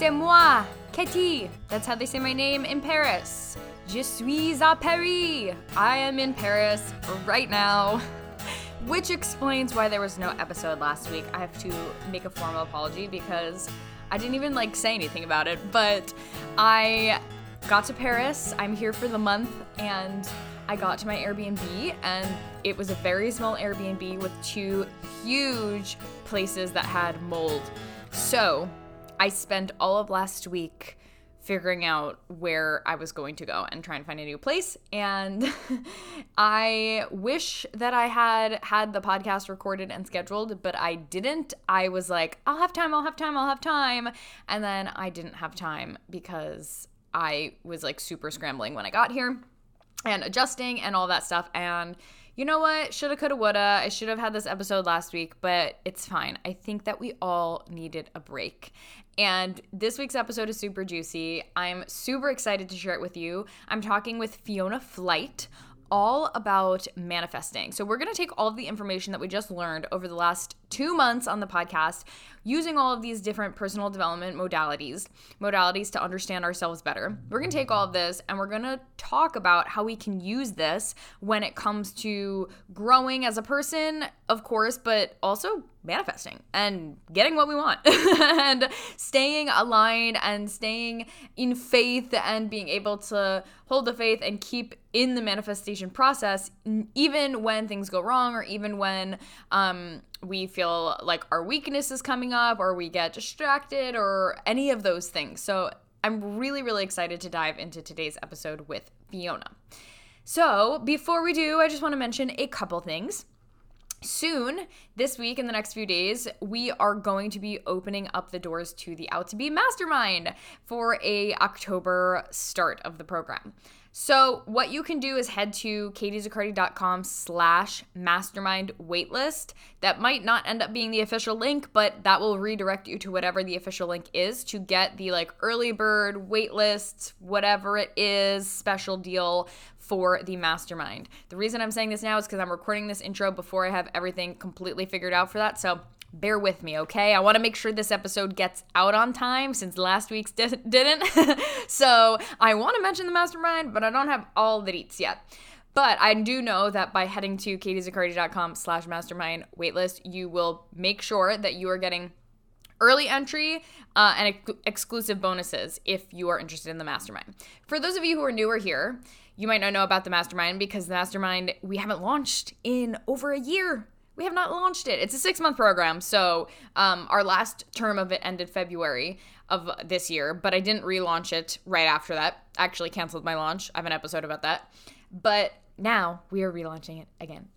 C'est moi, Katie. That's how they say my name in Paris. Je suis à Paris. I am in Paris right now. Which explains why there was no episode last week. I have to make a formal apology because I didn't even like say anything about it, but I got to Paris. I'm here for the month and I got to my Airbnb and it was a very small Airbnb with two huge places that had mold. So, I spent all of last week figuring out where I was going to go and try and find a new place. And I wish that I had had the podcast recorded and scheduled, but I didn't. I was like, I'll have time, I'll have time, I'll have time. And then I didn't have time because I was like super scrambling when I got here and adjusting and all that stuff. And you know what? Shoulda, coulda, woulda. I should have had this episode last week, but it's fine. I think that we all needed a break. And this week's episode is super juicy. I'm super excited to share it with you. I'm talking with Fiona Flyte all about manifesting. So, we're going to take all of the information that we just learned over the last two months on the podcast, using all of these different personal development modalities, modalities to understand ourselves better. We're going to take all of this and we're going to talk about how we can use this when it comes to growing as a person, of course, but also manifesting and getting what we want and staying aligned and staying in faith and being able to hold the faith and keep in the manifestation process even when things go wrong or even when um, we feel like our weakness is coming up or we get distracted or any of those things. So I'm really, really excited to dive into today's episode with Fiona. So before we do, I just want to mention a couple things. Soon, this week, in the next few days, we are going to be opening up the doors to the Out to Be Mastermind for a October start of the program. So what you can do is head to katiezaccardi.com slash mastermind waitlist. That might not end up being the official link, but that will redirect you to whatever the official link is to get the like early bird waitlist, whatever it is, special deal for the mastermind. The reason I'm saying this now is because I'm recording this intro before I have everything completely figured out for that. So bear with me, okay? I want to make sure this episode gets out on time since last week's di- didn't. so I want to mention the mastermind, but I don't have all the deets yet. But I do know that by heading to katiezaccardi.com slash mastermind waitlist, you will make sure that you are getting early entry uh, and ex- exclusive bonuses if you are interested in the mastermind. For those of you who are newer here, you might not know about the mastermind because the mastermind we haven't launched in over a year we have not launched it. It's a six month program. So um, our last term of it ended February of this year, but I didn't relaunch it right after that. Actually, canceled my launch. I have an episode about that. But now we are relaunching it again.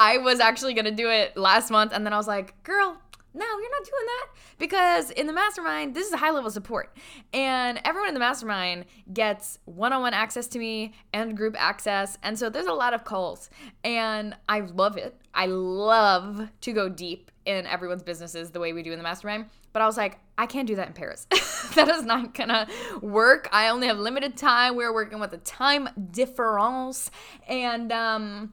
I was actually going to do it last month, and then I was like, girl, no, you're not doing that because in the mastermind, this is a high level support. And everyone in the mastermind gets one on one access to me and group access. And so there's a lot of calls. And I love it. I love to go deep in everyone's businesses the way we do in the mastermind. But I was like, I can't do that in Paris. that is not gonna work. I only have limited time. We're working with a time difference. And, um,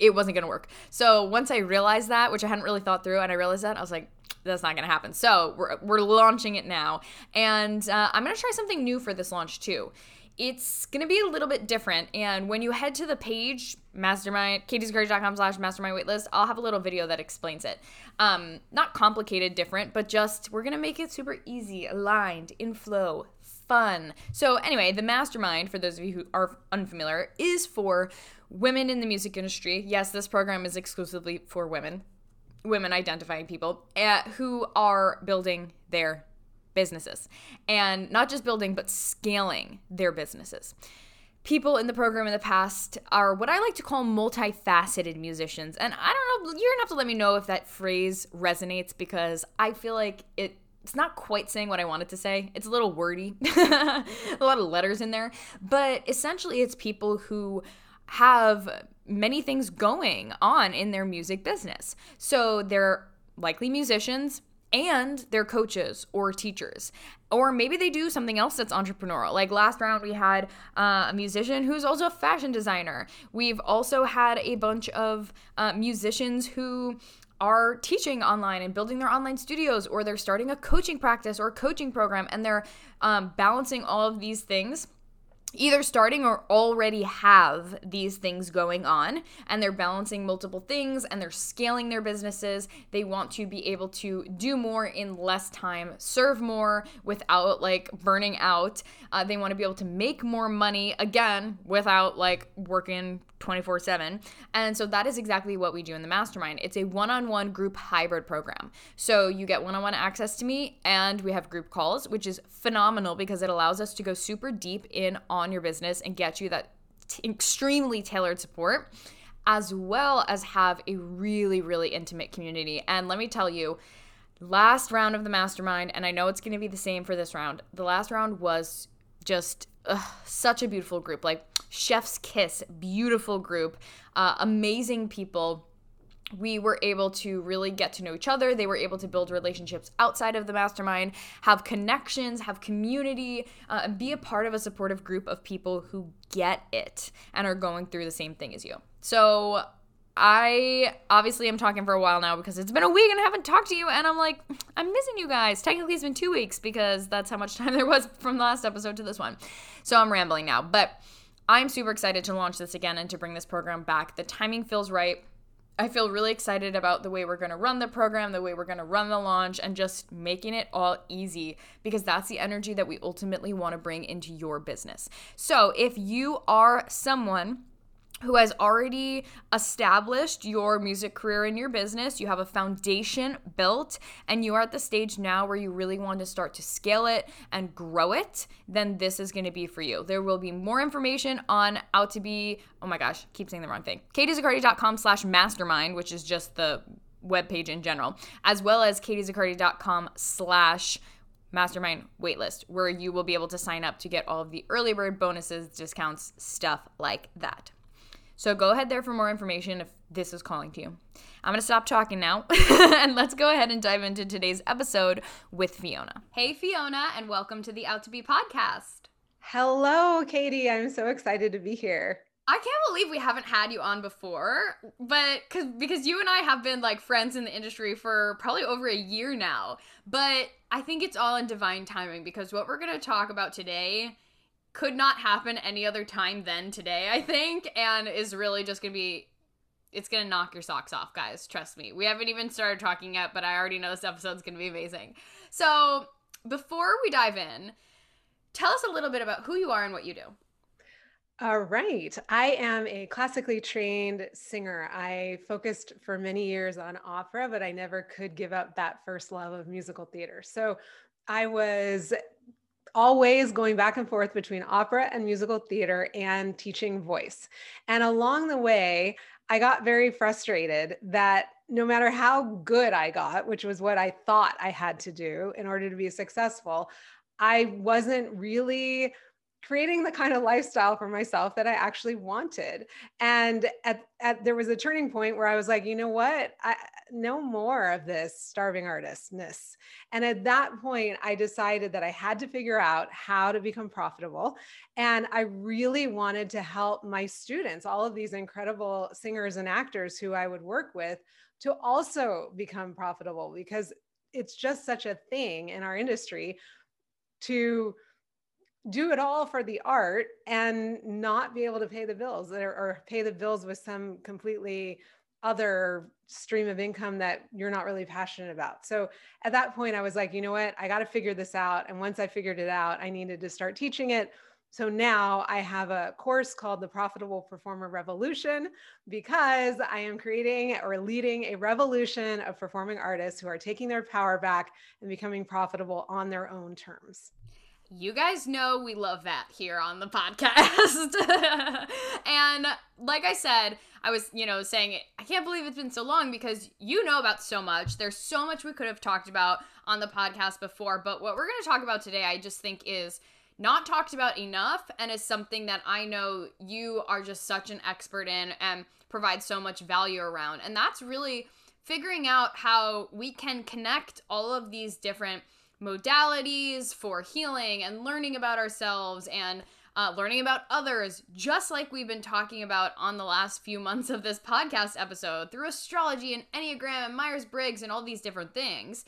it wasn't going to work. So once I realized that, which I hadn't really thought through, and I realized that, I was like, that's not going to happen. So we're, we're launching it now. And uh, I'm going to try something new for this launch too. It's going to be a little bit different. And when you head to the page, mastermind, katiezaccardi.com slash mastermind waitlist, I'll have a little video that explains it. Um, not complicated, different, but just we're going to make it super easy, aligned, in flow, fun. So, anyway, the mastermind, for those of you who are unfamiliar, is for women in the music industry. Yes, this program is exclusively for women, women identifying people uh, who are building their businesses. And not just building, but scaling their businesses. People in the program in the past are what I like to call multifaceted musicians. And I don't know, you're gonna have to let me know if that phrase resonates because I feel like it it's not quite saying what I wanted to say. It's a little wordy, a lot of letters in there. But essentially, it's people who have many things going on in their music business. So they're likely musicians and they're coaches or teachers. Or maybe they do something else that's entrepreneurial. Like last round, we had uh, a musician who's also a fashion designer. We've also had a bunch of uh, musicians who are teaching online and building their online studios, or they're starting a coaching practice or coaching program, and they're um, balancing all of these things either starting or already have these things going on and they're balancing multiple things and they're scaling their businesses. They want to be able to do more in less time, serve more without like burning out. Uh, they want to be able to make more money again without like working 24 7. And so that is exactly what we do in the mastermind. It's a one on one group hybrid program. So you get one on one access to me, and we have group calls, which is phenomenal because it allows us to go super deep in on your business and get you that t- extremely tailored support, as well as have a really, really intimate community. And let me tell you, last round of the mastermind, and I know it's going to be the same for this round, the last round was just ugh, such a beautiful group. Like Chef's Kiss, beautiful group, uh, amazing people. We were able to really get to know each other. They were able to build relationships outside of the mastermind, have connections, have community, uh, and be a part of a supportive group of people who get it and are going through the same thing as you. So I obviously am talking for a while now because it's been a week and I haven't talked to you, and I'm like, I'm missing you guys. Technically, it's been two weeks because that's how much time there was from the last episode to this one. So I'm rambling now, but I'm super excited to launch this again and to bring this program back. The timing feels right. I feel really excited about the way we're going to run the program, the way we're going to run the launch, and just making it all easy because that's the energy that we ultimately want to bring into your business. So, if you are someone who has already established your music career in your business. You have a foundation built, and you are at the stage now where you really want to start to scale it and grow it, then this is going to be for you. There will be more information on how to be, oh my gosh, keep saying the wrong thing. katiezaccardi.com slash mastermind, which is just the webpage in general, as well as katiezaccardi.com slash mastermind waitlist, where you will be able to sign up to get all of the early bird bonuses, discounts, stuff like that. So go ahead there for more information if this is calling to you. I'm to stop talking now and let's go ahead and dive into today's episode with Fiona. Hey, Fiona, and welcome to the Out to Be podcast. Hello, Katie. I'm so excited to be here. I can't believe we haven't had you on before, but cause, because you and I have been like friends in the industry for probably over a year now. But I think it's all in divine timing because what we're going to talk about today could not happen any other time than today, I think, and is really just gonna be it's gonna knock your socks off, guys. Trust me. We haven't even started talking yet, but I already know this episode's gonna be amazing. So before we dive in, tell us a little bit about who you are and what you do. All right. I am a classically trained singer. I focused for many years on opera, but I never could give up that first love of musical theater. So I was always going back and forth between opera and musical theater and teaching voice. And along the way, I got very frustrated that no matter how good I got, which was what I thought I had to do in order to be successful, I wasn't really creating the kind of lifestyle for myself that I actually wanted. And at, at there was a turning point where I was like, you know what? I no more of this starving artistness. And at that point, I decided that I had to figure out how to become profitable. And I really wanted to help my students, all of these incredible singers and actors who I would work with, to also become profitable because it's just such a thing in our industry to do it all for the art and not be able to pay the bills or, or, pay the bills with some completely other stream of income that you're not really passionate about. So at that point, I was like, you know what? I got to figure this out. And once I figured it out, I needed to start teaching it. So now I have a course called the Profitable Performer Revolution because I am creating or leading a revolution of performing artists who are taking their power back and becoming profitable on their own terms you guys know we love that here on the podcast. and like I said, I was, you know, saying I can't believe it's been so long because you know about so much. There's so much we could have talked about on the podcast before, but what we're going to talk about today, I just think is not talked about enough and is something that I know you are just such an expert in and provide so much value around. And that's really figuring out how we can connect all of these different modalities for healing and learning about ourselves and uh, learning about others, just like we've been talking about on the last few months of this podcast episode through astrology and Enneagram and Myers Briggs and all these different things.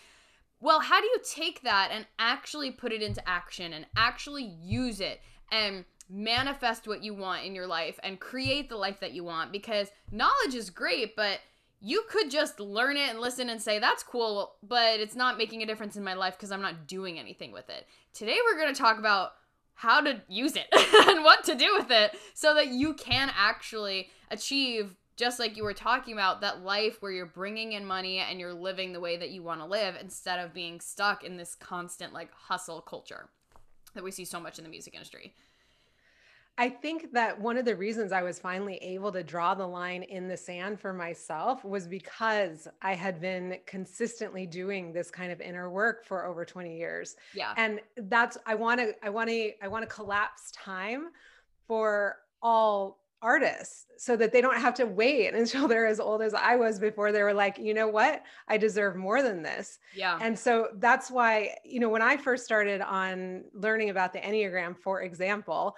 Well, how do you take that and actually put it into action and actually use it and manifest what you want in your life and create the life that you want? Because knowledge is great, but you could just learn it and listen and say, that's cool, but it's not making a difference in my life because I'm not doing anything with it. Today, we're going to talk about how to use it and what to do with it so that you can actually achieve just like you were talking about that life where you're bringing in money and you're living the way that you want to live instead of being stuck in this constant like hustle culture that we see so much in the music industry. I think that one of the reasons I was finally able to draw the line in the sand for myself was because I had been consistently doing this kind of inner work for over 20 years. Yeah. And that's I want to I want to I want to collapse time for all artists so that they don't have to wait until they're as old as I was before they were like, you know what, I deserve more than this. Yeah. And so that's why, you know, when I first started on learning about the Enneagram, for example,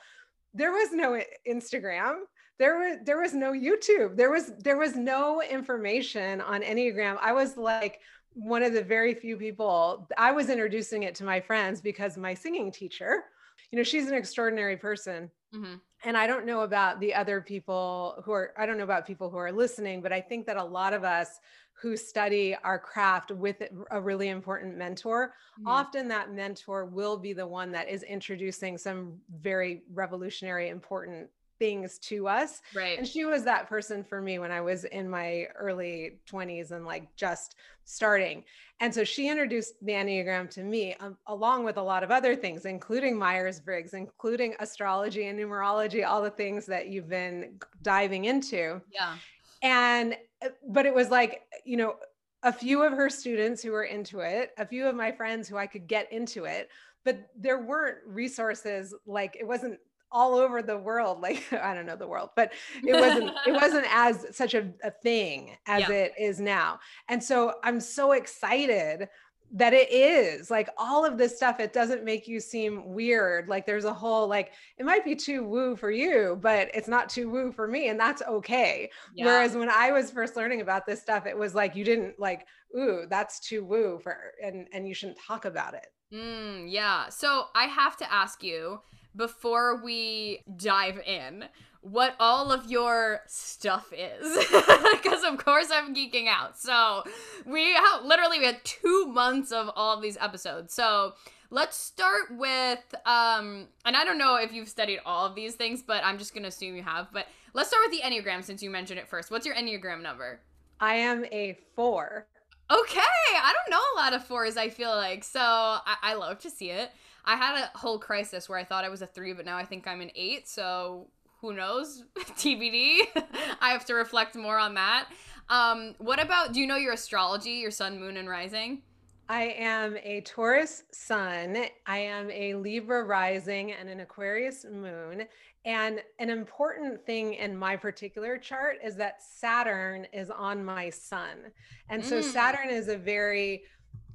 there was no Instagram. There was there was no YouTube. There was there was no information on Enneagram. I was like one of the very few people I was introducing it to my friends because my singing teacher, you know, she's an extraordinary person. Mm-hmm. And I don't know about the other people who are, I don't know about people who are listening, but I think that a lot of us who study our craft with a really important mentor, mm-hmm. often that mentor will be the one that is introducing some very revolutionary, important things to us. Right. And she was that person for me when I was in my early 20s and like just starting. And so she introduced the Enneagram to me, um, along with a lot of other things, including Myers Briggs, including astrology and numerology, all the things that you've been diving into. Yeah. And, uh, but it was like, you know, a few of her students who were into it, a few of my friends who I could get into it, but there weren't resources like it wasn't all over the world like i don't know the world but it wasn't it wasn't as such a, a thing as yeah. it is now and so i'm so excited that it is like all of this stuff it doesn't make you seem weird like there's a whole like it might be too woo for you but it's not too woo for me and that's okay. Yeah. whereas when i was first learning about this stuff it was like you didn't like ooh that's too woo for and and you shouldn't talk about it. Mm, yeah. So i have to ask you before we dive in what all of your stuff is. Because of course i'm geeking out. So we have literally we had two months of all of these episodes. So let's start with um and i don't know if you've studied all of these things but i'm just gonna assume you have but let's start with the enneagram since you mentioned it first. What's your enneagram number? I am a four. Okay i don't know a lot of fours i feel like so I, I love to see it. I had a whole crisis where I thought I was a three, but now I think I'm an eight. So who knows? TBD. I have to reflect more on that. Um, what about? Do you know your astrology, your sun, moon, and rising? I am a Taurus sun. I am a Libra rising and an Aquarius moon. And an important thing in my particular chart is that Saturn is on my sun. And so mm. Saturn is a very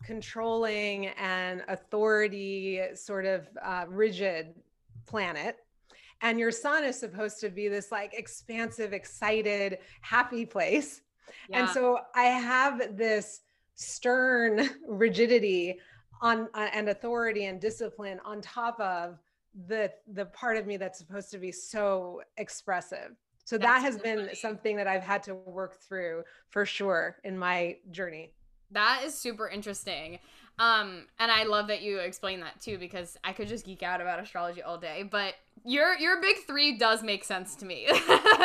controlling and authority sort of uh, rigid planet and your sun is supposed to be this like expansive excited happy place yeah. and so i have this stern rigidity on uh, and authority and discipline on top of the the part of me that's supposed to be so expressive so that's that has been funny. something that i've had to work through for sure in my journey that is super interesting. Um, and I love that you explain that too because I could just geek out about astrology all day. But your your big three does make sense to me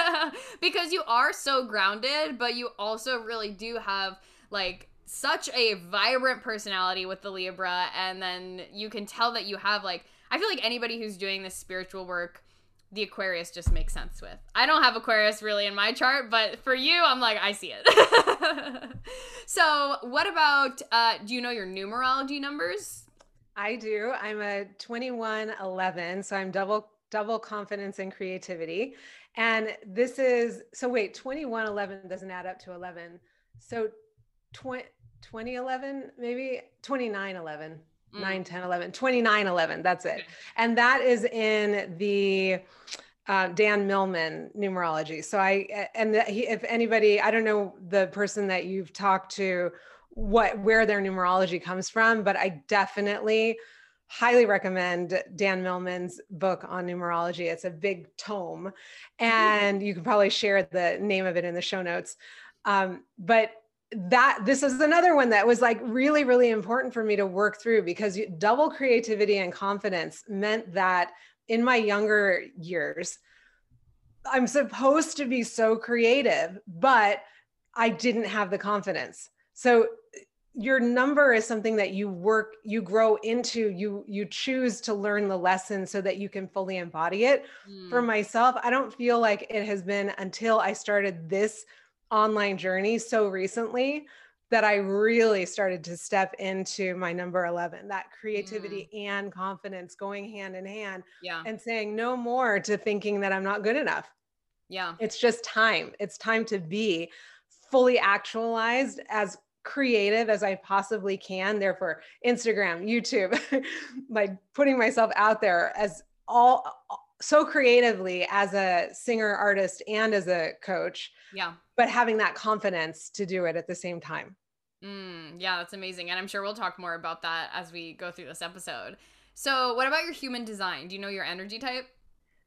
because you are so grounded, but you also really do have like such a vibrant personality with the Libra, and then you can tell that you have like I feel like anybody who's doing this spiritual work the Aquarius just makes sense with. I don't have Aquarius really in my chart, but for you, I'm like, I see it. so, what about, uh, do you know your numerology numbers? I do. I'm a 2111, so I'm double double confidence and creativity. And this is so wait, 2111 doesn't add up to 11. So 20 2011 maybe 2911. Mm. 9, 10, 11, 29, 11. That's it. And that is in the uh, Dan Millman numerology. So I, and he, if anybody, I don't know the person that you've talked to, what, where their numerology comes from, but I definitely highly recommend Dan Millman's book on numerology. It's a big tome, mm-hmm. and you can probably share the name of it in the show notes. Um, but that this is another one that was like really really important for me to work through because double creativity and confidence meant that in my younger years i'm supposed to be so creative but i didn't have the confidence so your number is something that you work you grow into you you choose to learn the lesson so that you can fully embody it mm. for myself i don't feel like it has been until i started this online journey so recently that I really started to step into my number 11, that creativity mm. and confidence going hand in hand. Yeah. And saying no more to thinking that I'm not good enough. Yeah. It's just time. It's time to be fully actualized as creative as I possibly can. Therefore, Instagram, YouTube, like putting myself out there as all so creatively as a singer, artist, and as a coach. Yeah. But having that confidence to do it at the same time. Mm, yeah, that's amazing. And I'm sure we'll talk more about that as we go through this episode. So, what about your human design? Do you know your energy type?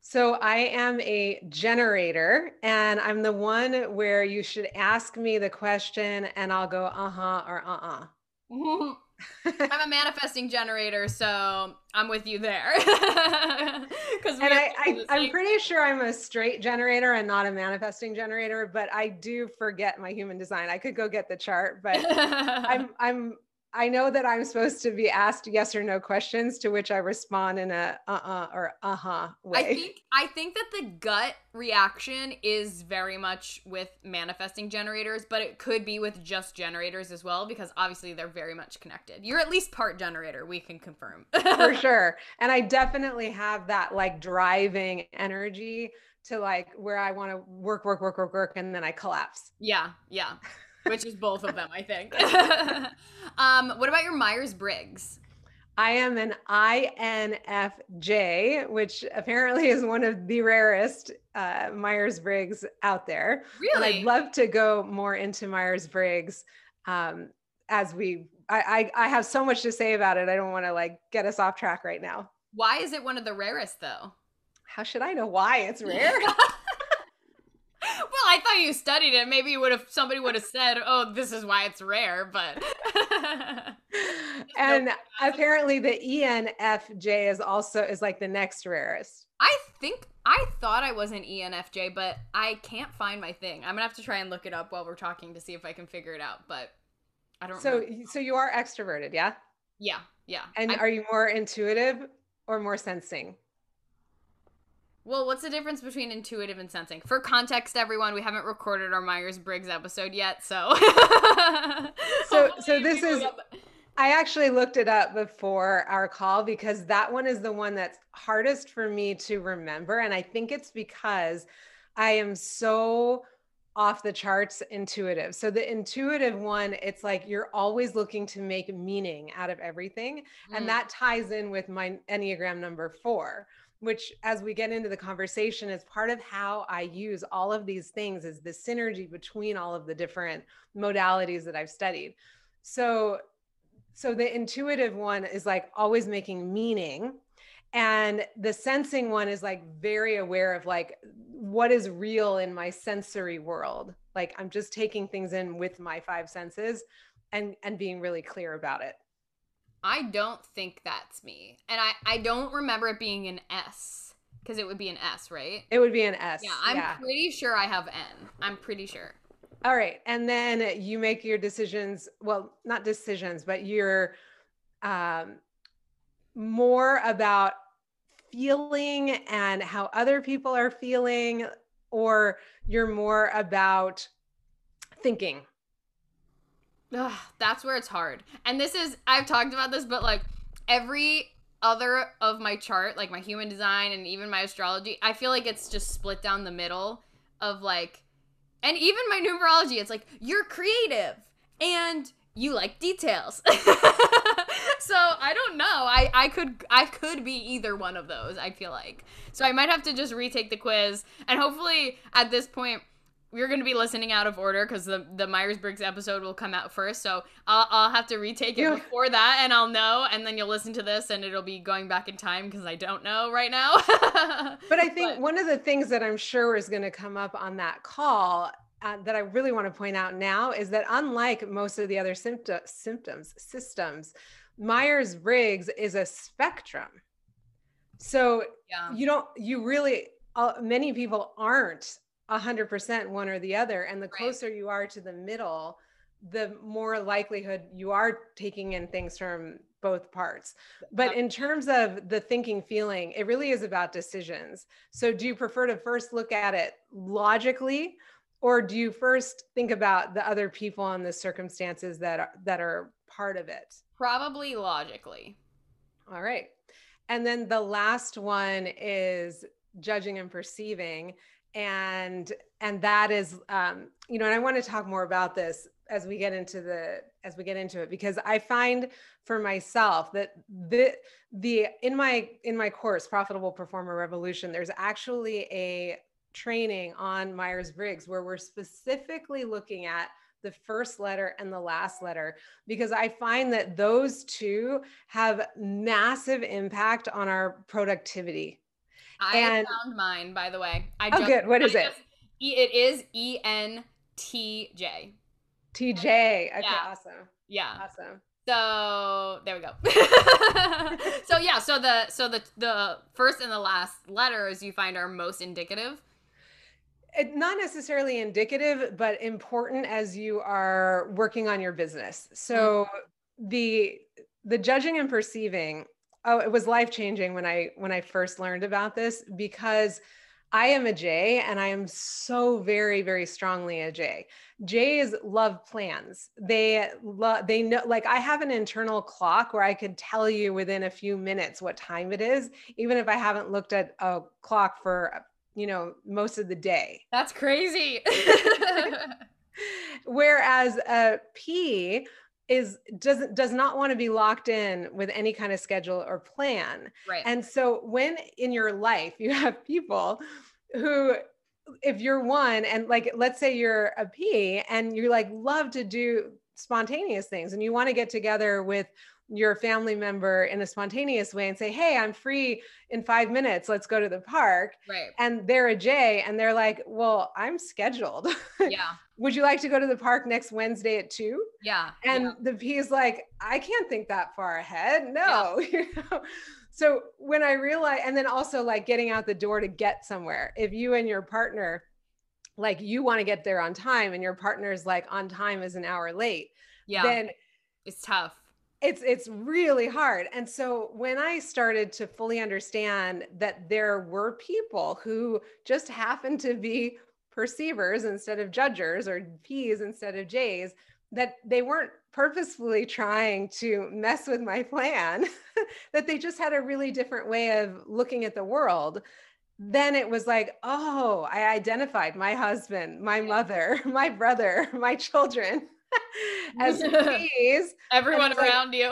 So, I am a generator, and I'm the one where you should ask me the question and I'll go, uh huh, or uh uh I'm a manifesting generator, so I'm with you there. And I, I I'm pretty sure I'm a straight generator and not a manifesting generator, but I do forget my human design. I could go get the chart, but I'm I'm I know that I'm supposed to be asked yes or no questions to which I respond in a uh-uh or uh-huh way. I think I think that the gut reaction is very much with manifesting generators, but it could be with just generators as well because obviously they're very much connected. You're at least part generator, we can confirm. For sure. And I definitely have that like driving energy to like where I want to work work work work work and then I collapse. Yeah, yeah which is both of them, I think. um, what about your Myers Briggs? I am an INFJ, which apparently is one of the rarest uh, Myers Briggs out there. Really? And I'd love to go more into Myers Briggs um, as we. I, I I have so much to say about it. I don't want to like get us off track right now. Why is it one of the rarest though? How should I know why it's rare? I thought you studied it. Maybe you would have somebody would have said, "Oh, this is why it's rare," but And apparently the ENFJ is also is like the next rarest. I think I thought I was an ENFJ, but I can't find my thing. I'm going to have to try and look it up while we're talking to see if I can figure it out, but I don't So so you are extroverted, yeah? Yeah, yeah. And I, are you more intuitive or more sensing? Well, what's the difference between intuitive and sensing? For context, everyone, we haven't recorded our Myers Briggs episode yet, so. so, so this is. I actually looked it up before our call because that one is the one that's hardest for me to remember, and I think it's because I am so off the charts intuitive. So the intuitive one, it's like you're always looking to make meaning out of everything, mm. and that ties in with my Enneagram number four which as we get into the conversation is part of how I use all of these things is the synergy between all of the different modalities that I've studied. So so the intuitive one is like always making meaning and the sensing one is like very aware of like what is real in my sensory world. Like I'm just taking things in with my five senses and and being really clear about it. I don't think that's me. And I, I don't remember it being an S because it would be an S, right? It would be an S. Yeah, I'm yeah. pretty sure I have N. I'm pretty sure. All right. And then you make your decisions. Well, not decisions, but you're um, more about feeling and how other people are feeling, or you're more about thinking Ugh, that's where it's hard. And this is I've talked about this, but like every other of my chart, like my human design and even my astrology, I feel like it's just split down the middle of like and even my numerology, it's like you're creative and you like details. so I don't know. I I could I could be either one of those. I feel like so I might have to just retake the quiz, and hopefully at this point we're going to be listening out of order because the the Myers Briggs episode will come out first. So I'll, I'll have to retake it yeah. before that, and I'll know, and then you'll listen to this, and it'll be going back in time because I don't know right now. but I think but, one of the things that I'm sure is going to come up on that call. Uh, that I really want to point out now is that unlike most of the other symptom, symptoms systems, Myers Briggs is a spectrum. So yeah. you don't you really uh, many people aren't 100% one or the other and the closer right. you are to the middle the more likelihood you are taking in things from both parts. But in terms of the thinking feeling it really is about decisions. So do you prefer to first look at it logically or do you first think about the other people and the circumstances that are that are part of it? Probably logically. All right. And then the last one is judging and perceiving and and that is um you know and i want to talk more about this as we get into the as we get into it because i find for myself that the the in my in my course profitable performer revolution there's actually a training on myers-briggs where we're specifically looking at the first letter and the last letter because i find that those two have massive impact on our productivity I and, found mine, by the way. I oh, just, good. What is it? Just, it is E N T J. T J. Okay, yeah. awesome. Yeah. Awesome. So there we go. so yeah, so the so the the first and the last letters you find are most indicative. It, not necessarily indicative, but important as you are working on your business. So mm-hmm. the the judging and perceiving oh it was life changing when i when i first learned about this because i am a j and i am so very very strongly a j. J's love plans. They love they know like i have an internal clock where i could tell you within a few minutes what time it is even if i haven't looked at a clock for uh, you know most of the day. That's crazy. Whereas a p is does does not want to be locked in with any kind of schedule or plan. Right. And so when in your life you have people who if you're one and like let's say you're a P and you like love to do spontaneous things and you want to get together with your family member in a spontaneous way and say, Hey, I'm free in five minutes. Let's go to the park. Right. And they're a J and they're like, Well, I'm scheduled. Yeah. Would you like to go to the park next Wednesday at two? Yeah. And yeah. the P is like, I can't think that far ahead. No. Yeah. you know? So when I realized, and then also like getting out the door to get somewhere, if you and your partner, like you want to get there on time and your partner's like on time is an hour late, yeah. then it's tough it's it's really hard. And so when i started to fully understand that there were people who just happened to be perceivers instead of judgers or p's instead of j's that they weren't purposefully trying to mess with my plan that they just had a really different way of looking at the world then it was like oh i identified my husband my mother my brother my children as please. Everyone around like, you.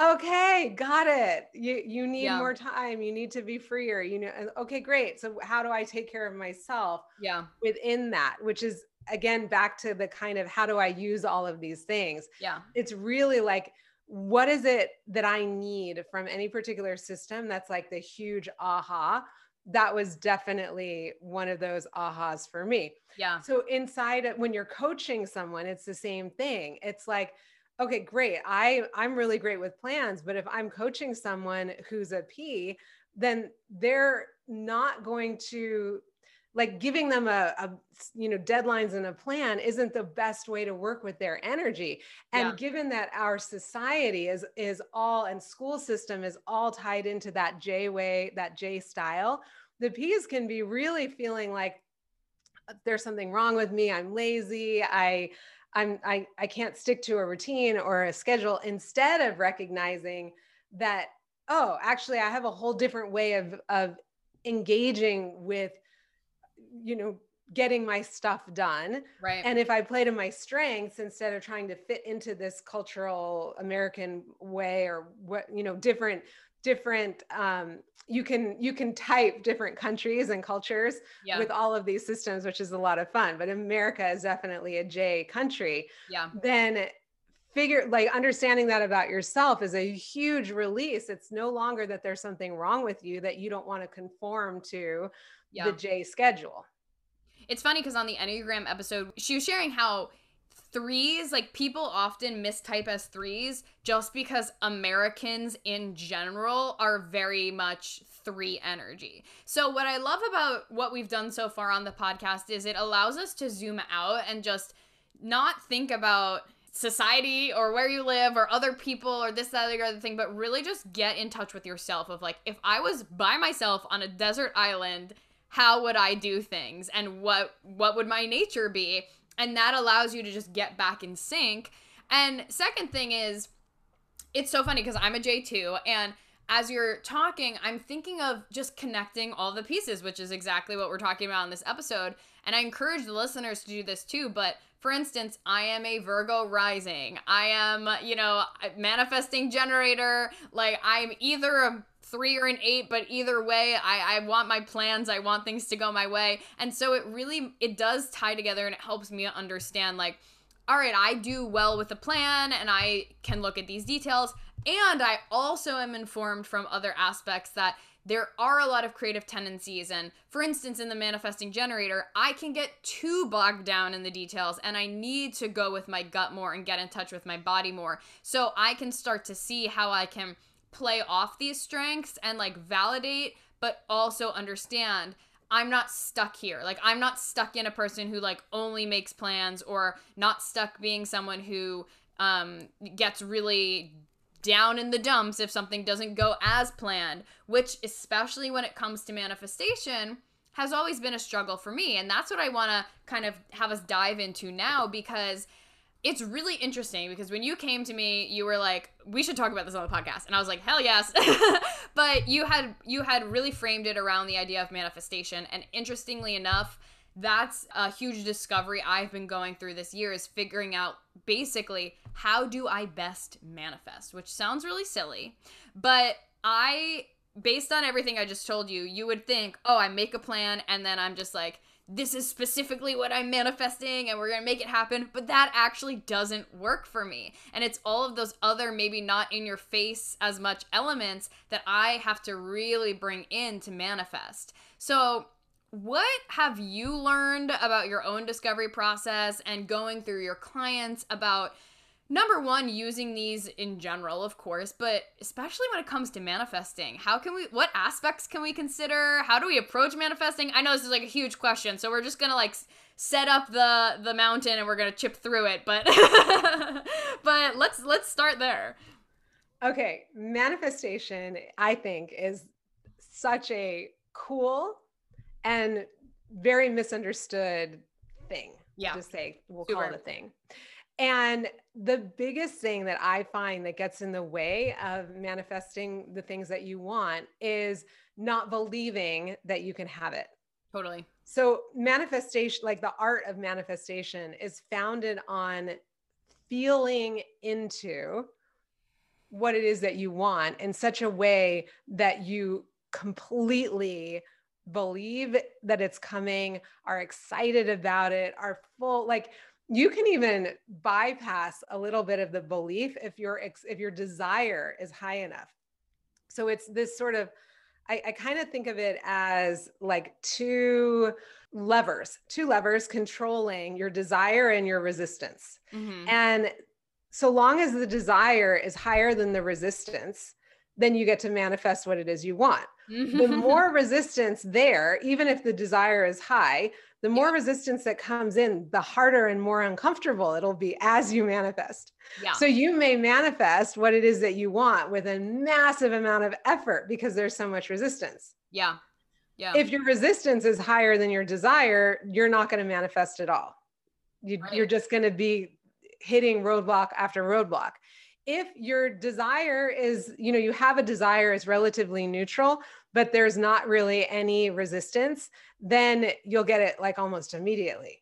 okay, got it. You you need yeah. more time. You need to be freer. You know, okay, great. So how do I take care of myself? Yeah. Within that, which is again back to the kind of how do I use all of these things? Yeah. It's really like what is it that I need from any particular system that's like the huge aha that was definitely one of those ahas for me. Yeah. So inside when you're coaching someone, it's the same thing. It's like, okay, great. I I'm really great with plans, but if I'm coaching someone who's a P, then they're not going to like giving them a, a, you know deadlines and a plan isn't the best way to work with their energy and yeah. given that our society is is all and school system is all tied into that j way that j style the p's can be really feeling like uh, there's something wrong with me i'm lazy i i'm i, I can't stick to a routine or a schedule instead of recognizing that oh actually i have a whole different way of of engaging with you know getting my stuff done. Right. And if I play to my strengths instead of trying to fit into this cultural American way or what, you know, different, different, um, you can you can type different countries and cultures yeah. with all of these systems which is a lot of fun but america is definitely a j country yeah then figure like understanding that about yourself is a huge release it's no longer that there's something wrong with you that you don't want to conform to yeah. the j schedule it's funny because on the enneagram episode she was sharing how threes like people often mistype as threes just because americans in general are very much three energy so what i love about what we've done so far on the podcast is it allows us to zoom out and just not think about society or where you live or other people or this that or the other thing but really just get in touch with yourself of like if i was by myself on a desert island how would i do things and what what would my nature be and that allows you to just get back in sync and second thing is it's so funny because i'm a j2 and as you're talking i'm thinking of just connecting all the pieces which is exactly what we're talking about in this episode and i encourage the listeners to do this too but for instance, I am a Virgo rising. I am, you know, manifesting generator. Like I'm either a three or an eight, but either way, I, I want my plans. I want things to go my way. And so it really it does tie together and it helps me understand like, all right, I do well with a plan and I can look at these details. And I also am informed from other aspects that there are a lot of creative tendencies. And for instance, in the manifesting generator, I can get too bogged down in the details and I need to go with my gut more and get in touch with my body more. So I can start to see how I can play off these strengths and like validate, but also understand. I'm not stuck here. Like I'm not stuck in a person who like only makes plans or not stuck being someone who um gets really down in the dumps if something doesn't go as planned, which, especially when it comes to manifestation, has always been a struggle for me. And that's what I want to kind of have us dive into now because it's really interesting because when you came to me you were like we should talk about this on the podcast. And i was like hell yes. But you had you had really framed it around the idea of manifestation. And interestingly enough that's a huge discovery I've been going through this year is figuring out basically how do I best manifest, which sounds really silly, but I based on everything I just told you, you would think, "Oh, I make a plan and then I'm just like this is specifically what I'm manifesting and we're going to make it happen. But that actually doesn't work for me. And it's all of those other, maybe not in your face as much elements that I have to really bring in to manifest. So what have you learned about your own discovery process and going through your clients about number one using these in general of course but especially when it comes to manifesting how can we what aspects can we consider how do we approach manifesting i know this is like a huge question so we're just gonna like set up the the mountain and we're gonna chip through it but but let's let's start there okay manifestation i think is such a cool and very misunderstood thing. Yeah. To say, we'll Super. call it a thing. And the biggest thing that I find that gets in the way of manifesting the things that you want is not believing that you can have it. Totally. So, manifestation, like the art of manifestation, is founded on feeling into what it is that you want in such a way that you completely believe that it's coming, are excited about it, are full like you can even bypass a little bit of the belief if your if your desire is high enough. So it's this sort of I, I kind of think of it as like two levers, two levers controlling your desire and your resistance. Mm-hmm. And so long as the desire is higher than the resistance, then you get to manifest what it is you want. the more resistance there, even if the desire is high, the more yeah. resistance that comes in, the harder and more uncomfortable it'll be as you manifest. Yeah. So you may manifest what it is that you want with a massive amount of effort because there's so much resistance. Yeah. Yeah. If your resistance is higher than your desire, you're not going to manifest at all. You, are just going to be hitting roadblock after roadblock if your desire is, you know, you have a desire is relatively neutral, but there's not really any resistance, then you'll get it like almost immediately.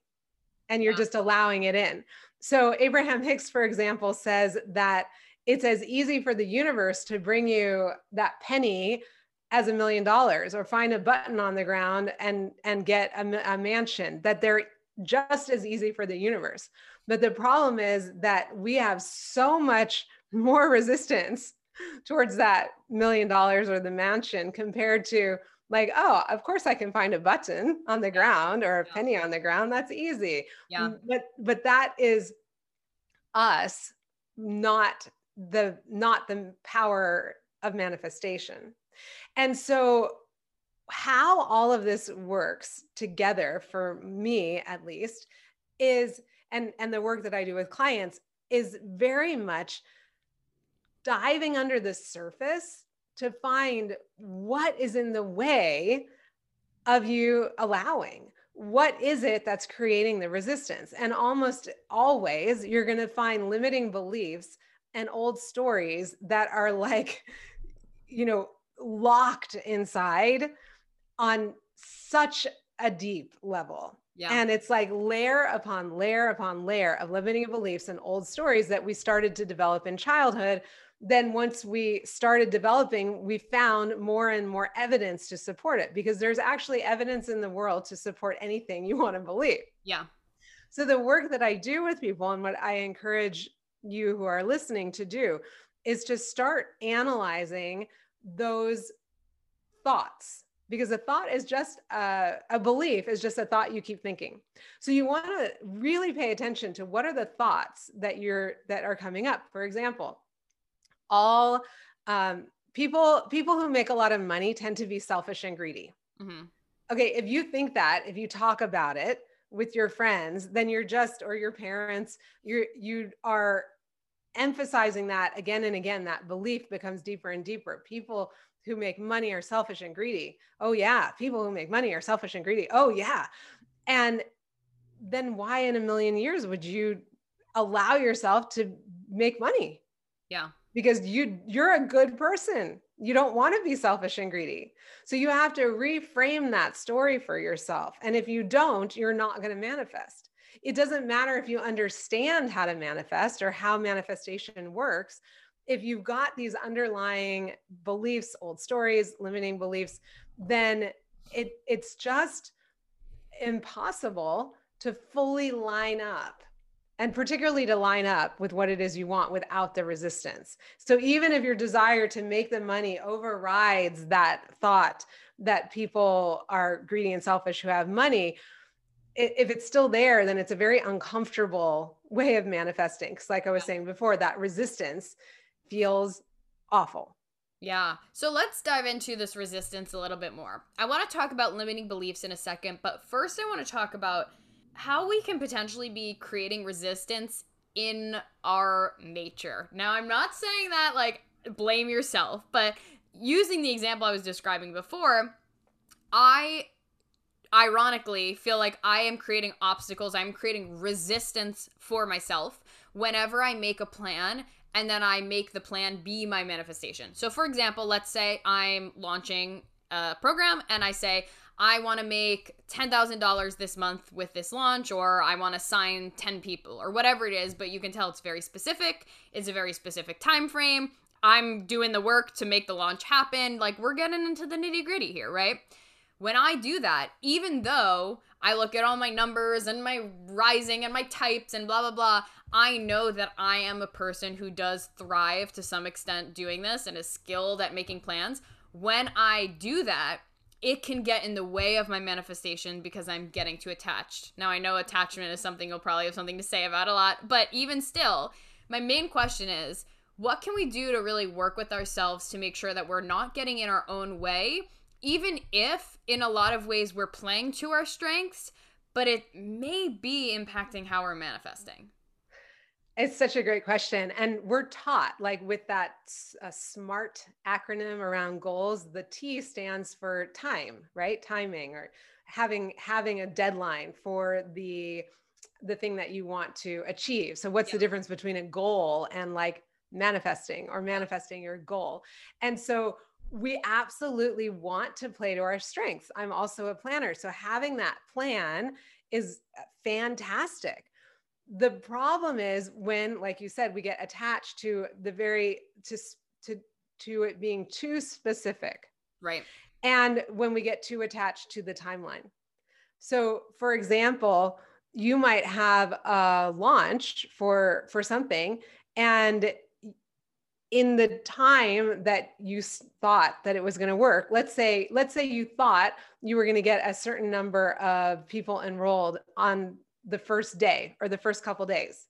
And you're yeah. just allowing it in. So, Abraham Hicks, for example, says that it's as easy for the universe to bring you that penny as a million dollars or find a button on the ground and and get a, a mansion that they're just as easy for the universe but the problem is that we have so much more resistance towards that million dollars or the mansion compared to like oh of course i can find a button on the ground or a penny on the ground that's easy. Yeah. But but that is us not the not the power of manifestation. And so how all of this works together for me at least is and and the work that i do with clients is very much diving under the surface to find what is in the way of you allowing what is it that's creating the resistance and almost always you're going to find limiting beliefs and old stories that are like you know locked inside on such a deep level yeah. And it's like layer upon layer upon layer of limiting beliefs and old stories that we started to develop in childhood. Then, once we started developing, we found more and more evidence to support it because there's actually evidence in the world to support anything you want to believe. Yeah. So, the work that I do with people and what I encourage you who are listening to do is to start analyzing those thoughts because a thought is just a, a, belief is just a thought you keep thinking so you want to really pay attention to what are the thoughts that you're that are coming up for example all um, people people who make a lot of money tend to be selfish and greedy. Mm-hmm. okay if you think that if you talk about it with your friends then you're just or your parents you're you are emphasizing that again and again that belief becomes deeper and deeper. People who make money are selfish and greedy. Oh yeah people who make money are selfish and greedy. Oh yeah. And then why in a million years would you allow yourself to make money? Yeah because you you're a good person. You don't want to be selfish and greedy. So you have to reframe that story for yourself. And if you don't you're not going to manifest. It doesn't matter if you understand how to manifest or how manifestation works. If you've got these underlying beliefs, old stories, limiting beliefs, then it, it's just impossible to fully line up and particularly to line up with what it is you want without the resistance. So even if your desire to make the money overrides that thought that people are greedy and selfish who have money, if it's still there, then it's a very uncomfortable way of manifesting. Because, like I was saying before, that resistance feels awful. Yeah. So let's dive into this resistance a little bit more. I want to talk about limiting beliefs in a second, but first, I want to talk about how we can potentially be creating resistance in our nature. Now, I'm not saying that like blame yourself, but using the example I was describing before, I ironically feel like I am creating obstacles, I'm creating resistance for myself whenever I make a plan and then I make the plan be my manifestation. So, for example, let's say I'm launching a program and I say, I want to make $10,000 this month with this launch, or I want to sign 10 people, or whatever it is, but you can tell it's very specific. It's a very specific time frame. I'm doing the work to make the launch happen. Like, we're getting into the nitty gritty here, right? when I do that, even though I look at all my numbers and my rising and my types and blah, blah, blah, I know that I am a person who does thrive to some extent doing this and is skilled at making plans. When I do that, it can get in the way of my manifestation because I'm getting too attached. Now, I know attachment is something you'll probably have something to say about a lot, but even still, my main question is what can we do to really work with ourselves to make sure that we're not getting in our own way even if in a lot of ways we're playing to our strengths, but it may be impacting how we're manifesting? It's such a great question. And we're taught, like with that uh, SMART acronym around goals, the T stands for time, right? Timing or having having a deadline for the the thing that you want to achieve. So what's yeah. the difference between a goal and like manifesting or manifesting your goal. And so we absolutely want to play to our strengths. I'm also a planner. So having that plan is fantastic. The problem is when, like you said, we get attached to the very, to, to, to it being too specific. Right. And when we get too attached to the timeline. So, for example, you might have a launch for for something and in the time that you thought that it was going to work let's say let's say you thought you were going to get a certain number of people enrolled on the first day or the first couple days.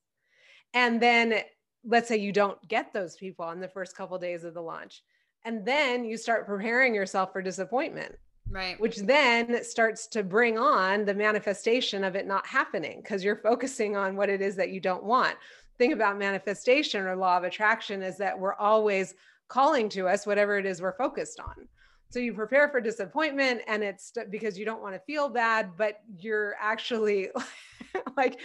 And then let's say you don't get those people on the first couple days of the launch. And then you start preparing yourself for disappointment right. which then starts to bring on the manifestation of it not happening because you're focusing on what it is that you don't want. Thing about manifestation or law of attraction is that we're always calling to us whatever it is we're focused on so you prepare for disappointment and it's because you don't want to feel bad but you're actually like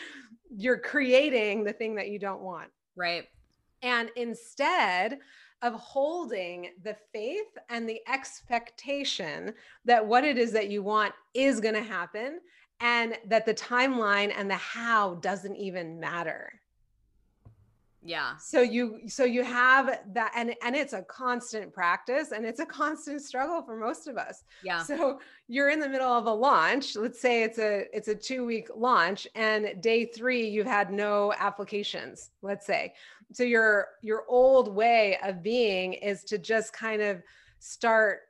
you're creating the thing that you don't want. Right. And instead of holding the faith and the expectation that what it is that you want is going to happen and that the timeline and the how doesn't even matter yeah. So you so you have that and and it's a constant practice and it's a constant struggle for most of us. Yeah. So you're in the middle of a launch let's say it's a it's a two week launch and day three you've had no applications let's say. So your your old way of being is to just kind of start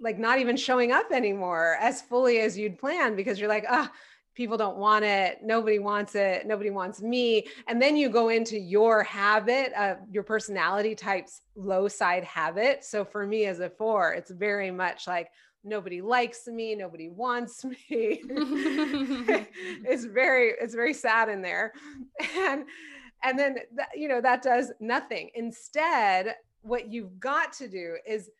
like not even showing up anymore as fully as you'd planned because you're like ah oh, people don't want it. Nobody wants it. Nobody wants me. And then you go into your habit uh, your personality types low side habit. So for me as a four it's very much like nobody likes me. Nobody wants me. It's very it's very sad in there. And and then that, you know that does nothing. Instead what you've got to do is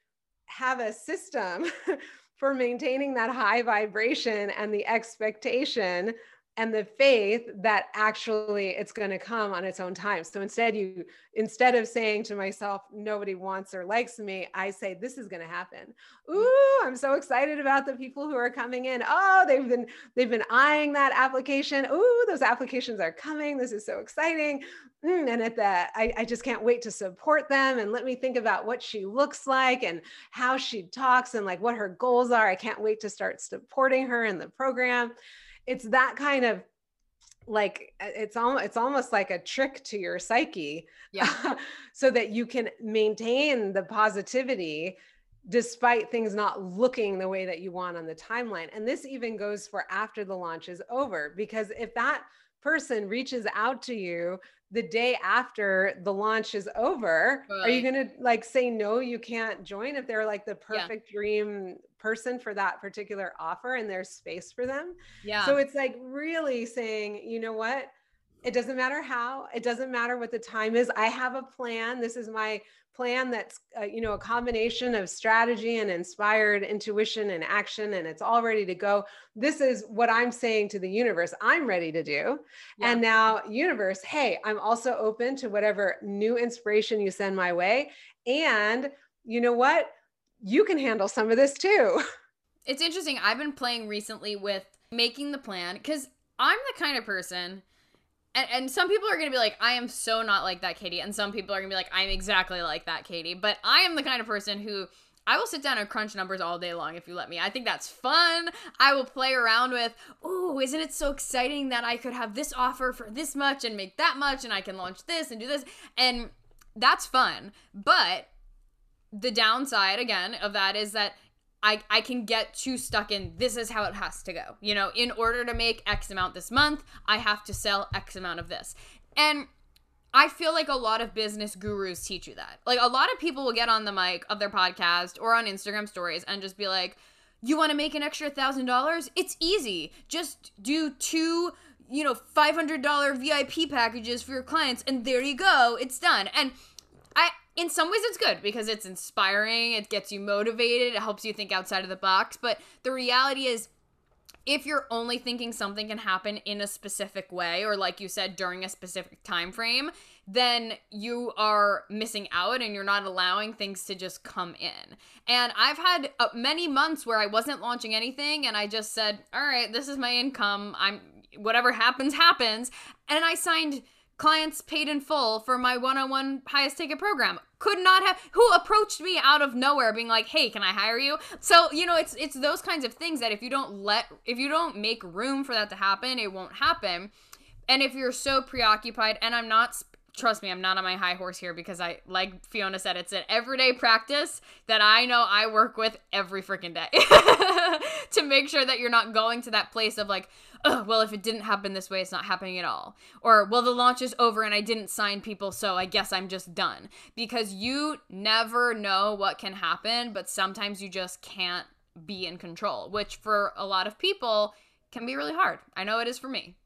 have a system for maintaining that high vibration and the expectation and the faith that actually it's going to come on its own time. So instead you instead of saying to myself nobody wants or likes me, I say this is going to happen. Ooh, I'm so excited about the people who are coming in. Oh, they've been they've been eyeing that application. Ooh, those applications are coming. This is so exciting. Mm, and at that, I, I just can't wait to support them and let me think about what she looks like and how she talks and like what her goals are. I can't wait to start supporting her in the program it's that kind of like it's almost it's almost like a trick to your psyche yeah so that you can maintain the positivity despite things not looking the way that you want on the timeline and this even goes for after the launch is over because if that person reaches out to you the day after the launch is over right. are you going to like say no you can't join if they're like the perfect yeah. dream person for that particular offer and there's space for them. Yeah. so it's like really saying you know what? It doesn't matter how it doesn't matter what the time is. I have a plan. This is my plan that's uh, you know a combination of strategy and inspired intuition and action and it's all ready to go. This is what i'm saying to the universe i'm ready to do. Yeah. and now universe hey i'm also open to whatever new inspiration you send my way. And you know what you can handle some of this too it's interesting i've been playing recently with making the plan because i'm the kind of person and, and some people are gonna be like, I am so not like that, Katie. And some people are gonna be like, I'm exactly like that, Katie. But I am the kind of person who I will sit down and crunch numbers all day long if you let me. I think that's fun. I will play around with, oh, isn't it so exciting that I could have this offer for this much and make that much and I can launch this and do this. And that's fun. But the downside, again, of that is that I, I can get too stuck in this is how it has to go. You know, in order to make X amount this month, I have to sell X amount of this. And I feel like a lot of business gurus teach you that. Like a lot of people will get on the mic of their podcast or on Instagram stories and just be like, you want to make an extra thousand dollars? It's easy. Just do two, you know, $500 VIP packages for your clients and there you go. It's done. And I in some ways it's good because it's inspiring, it gets you motivated, it helps you think outside of the box, but the reality is if you're only thinking something can happen in a specific way or like you said during a specific time frame, then you are missing out and you're not allowing things to just come in. And I've had uh, many months where I wasn't launching anything and I just said, "All right, this is my income. I'm whatever happens happens." And I signed clients paid in full for my one-on-one highest ticket program could not have who approached me out of nowhere being like hey can i hire you? So you know it's it's those kinds of things that if you don't let if you don't make room for that to happen it won't happen. And if you're so preoccupied and i'm not trust me i'm not on my high horse here because i like fiona said it's an everyday practice that i know i work with every freaking day to make sure that you're not going to that place of like well, if it didn't happen this way, it's not happening at all. Or, well, the launch is over and I didn't sign people, so I guess I'm just done. Because you never know what can happen, but sometimes you just can't be in control, which for a lot of people can be really hard. I know it is for me.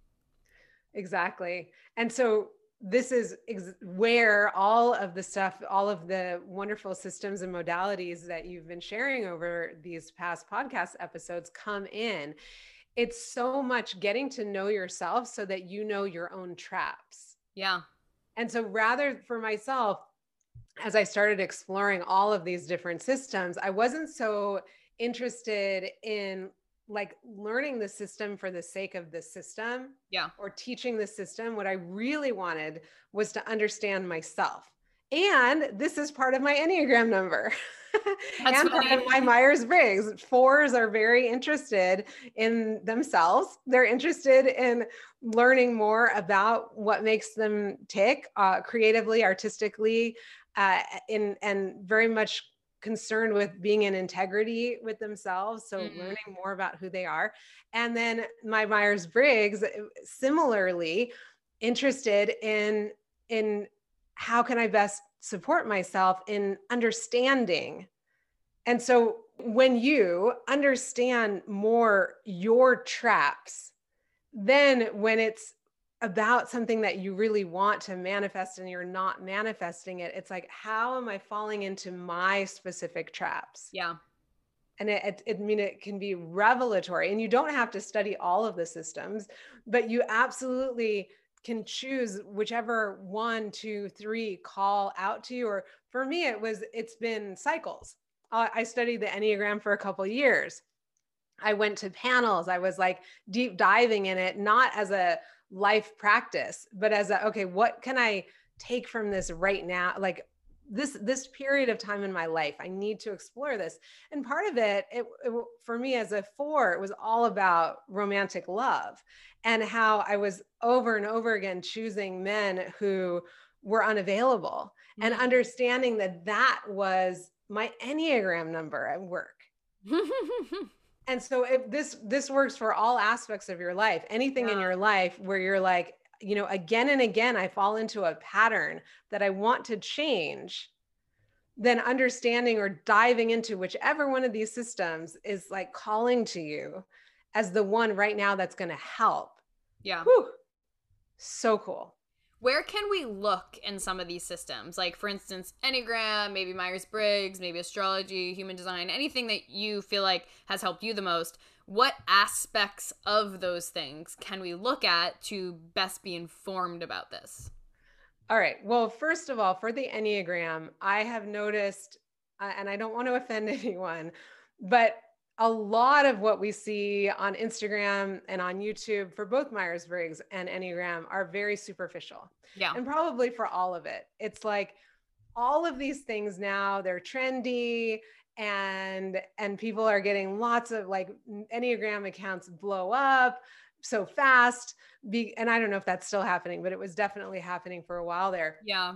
Exactly. And so this is ex- where all of the stuff, all of the wonderful systems and modalities that you've been sharing over these past podcast episodes come in it's so much getting to know yourself so that you know your own traps. Yeah. And so rather for myself, as I started exploring all of these different systems, I wasn't so interested in like learning the system for the sake of the system yeah or teaching the system what i really wanted was to understand myself and this is part of my enneagram number and part of my Myers Briggs. Fours are very interested in themselves. They're interested in learning more about what makes them tick uh, creatively, artistically, uh, in, and very much concerned with being in integrity with themselves. So mm-hmm. learning more about who they are. And then my Myers Briggs, uh, similarly, interested in in how can I best support myself in understanding. And so when you understand more your traps, then when it's about something that you really want to manifest and you're not manifesting it, it's like, how am I falling into my specific traps? Yeah. And it, it, it I mean, it can be revelatory and you don't have to study all of the systems, but you absolutely can choose whichever one, two, three call out to you. Or for me, it was, it's been cycles. I studied the Enneagram for a couple years. I went to panels. I was like deep diving in it, not as a life practice, but as a, okay, what can I take from this right now? Like, this this period of time in my life i need to explore this and part of it, it, it, for me as a four it was all about romantic love and how i was over and over again choosing men who were unavailable mm-hmm. and understanding that that was my enneagram number at work and so if this this works for all aspects of your life anything yeah. in your life where you're like you know, again and again, I fall into a pattern that I want to change, then understanding or diving into whichever one of these systems is like calling to you as the one right now that's going to help. Yeah. Whew. So cool. Where can we look in some of these systems? Like, for instance, Enneagram, maybe Myers Briggs, maybe astrology, human design, anything that you feel like has helped you the most what aspects of those things can we look at to best be informed about this? All right. Well, first of all, for the Enneagram, I have noticed, uh, and I don't want to offend anyone, but a lot of what we see on Instagram and on YouTube for both Myers Briggs and Enneagram are very superficial. Yeah. And probably for all of it. It's like all of these things now, they're trendy and and people are getting lots of like enneagram accounts blow up so fast be, and i don't know if that's still happening but it was definitely happening for a while there yeah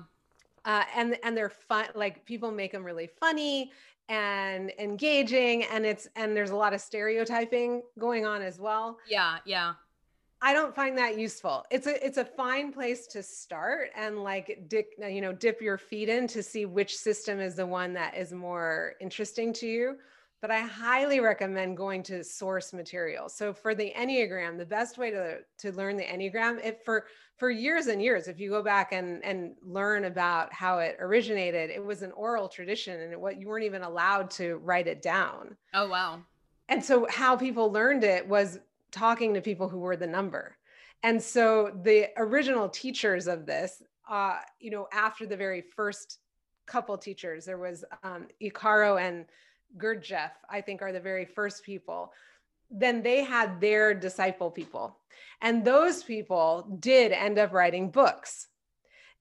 uh, and and they're fun like people make them really funny and engaging and it's and there's a lot of stereotyping going on as well yeah yeah I don't find that useful. It's a it's a fine place to start and like dip you know dip your feet in to see which system is the one that is more interesting to you. But I highly recommend going to source material. So for the Enneagram, the best way to to learn the Enneagram, if for for years and years, if you go back and and learn about how it originated, it was an oral tradition and what you weren't even allowed to write it down. Oh wow. And so how people learned it was talking to people who were the number. And so the original teachers of this uh, you know, after the very first couple teachers, there was um, Ichazo and Gurdjieff, I think are the very first people. Then they had their disciple people. And those people did end up writing books.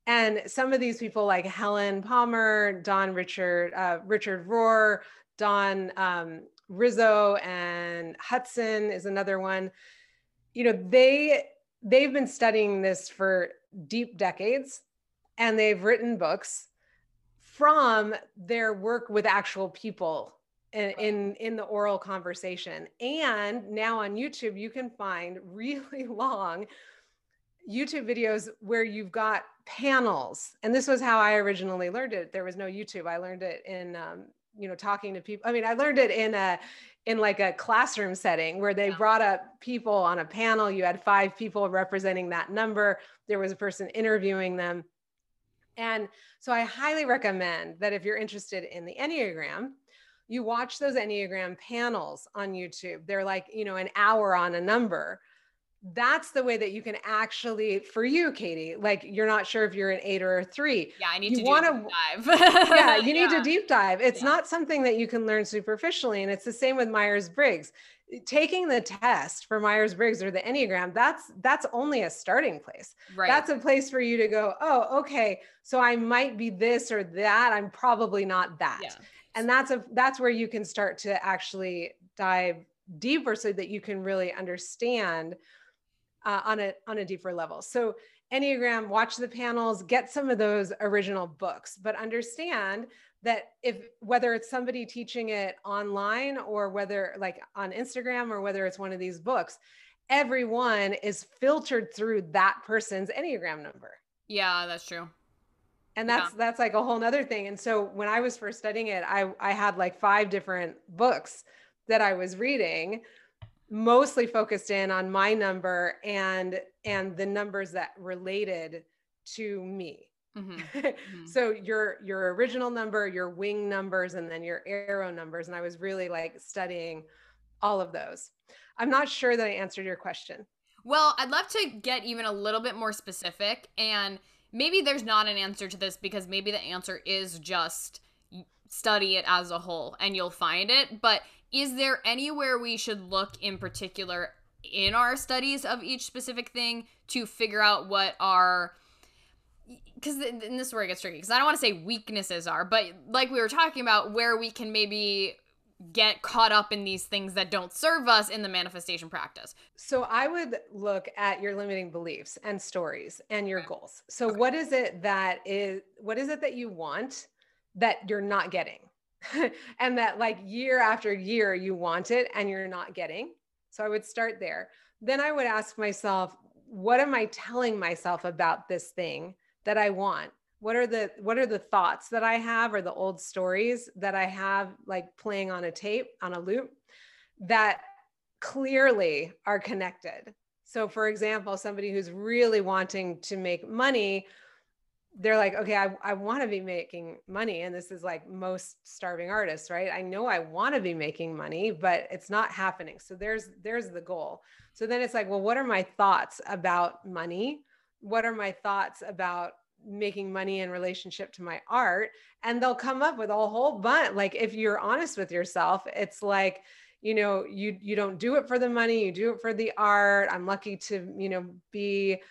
And some of these people, like Helen Palmer, Don Richard, uh, Richard Rohr, Don um, Riso, and Hudson is another one. You know, they they've been studying this for deep decades, and they've written books from their work with actual people in, in, in the oral conversation. And now on YouTube, you can find really long YouTube videos where you've got panels. And this was how I originally learned it. There was no YouTube. I learned it in, um, you know, talking to people. I mean, I learned it in a, in like a classroom setting where they brought up people on a panel. You had five people representing that number. There was a person interviewing them. And so I highly recommend that if you're interested in the Enneagram, you watch those Enneagram panels on YouTube. They're like, you know, an hour on a number. That's the way that you can actually, for you, Katie, like you're not sure if you're an eight or a three. Yeah, I need you to wanna, dive. yeah, you need yeah. to deep dive. It's yeah. not something that you can learn superficially. And it's the same with Myers Briggs. Taking the test for Myers Briggs or the Enneagram, that's that's only a starting place. Right. That's a place for you to go, oh, okay, so I might be this or that. I'm probably not that. Yeah and that's a that's where you can start to actually dive deeper so that you can really understand uh, on a on a deeper level. So enneagram watch the panels get some of those original books but understand that if whether it's somebody teaching it online or whether like on instagram or whether it's one of these books everyone is filtered through that person's enneagram number. Yeah that's true and that's yeah. that's like a whole nother thing and so when i was first studying it i i had like five different books that i was reading mostly focused in on my number and and the numbers that related to me mm-hmm. Mm-hmm. so your your original number your wing numbers and then your arrow numbers and i was really like studying all of those i'm not sure that i answered your question well i'd love to get even a little bit more specific and maybe there's not an answer to this because maybe the answer is just study it as a whole and you'll find it. But is there anywhere we should look in particular in our studies of each specific thing to figure out what our because and this is where it gets tricky because I don't want to say weaknesses are, but like we were talking about, where we can maybe get caught up in these things that don't serve us in the manifestation practice. So I would look at your limiting beliefs and stories and your okay. goals. So okay. what is it that is what is it that you want that you're not getting? and that like year after year you want it and you're not getting. So I would start there. Then I would ask myself, what am I telling myself about this thing that I want? What are the what are the thoughts that i have or the old stories that i have like playing on a tape on a loop that clearly are connected? So for example somebody who's really wanting to make money they're like okay i, I want to be making money and this is like most starving artists right? I know i want to be making money but it's not happening. So there's there's the goal. So then it's like well what are my thoughts about money? What are my thoughts about making money in relationship to my art and they'll come up with a whole bunch like if you're honest with yourself it's like you know you you don't do it for the money you do it for the art. I'm lucky to you know be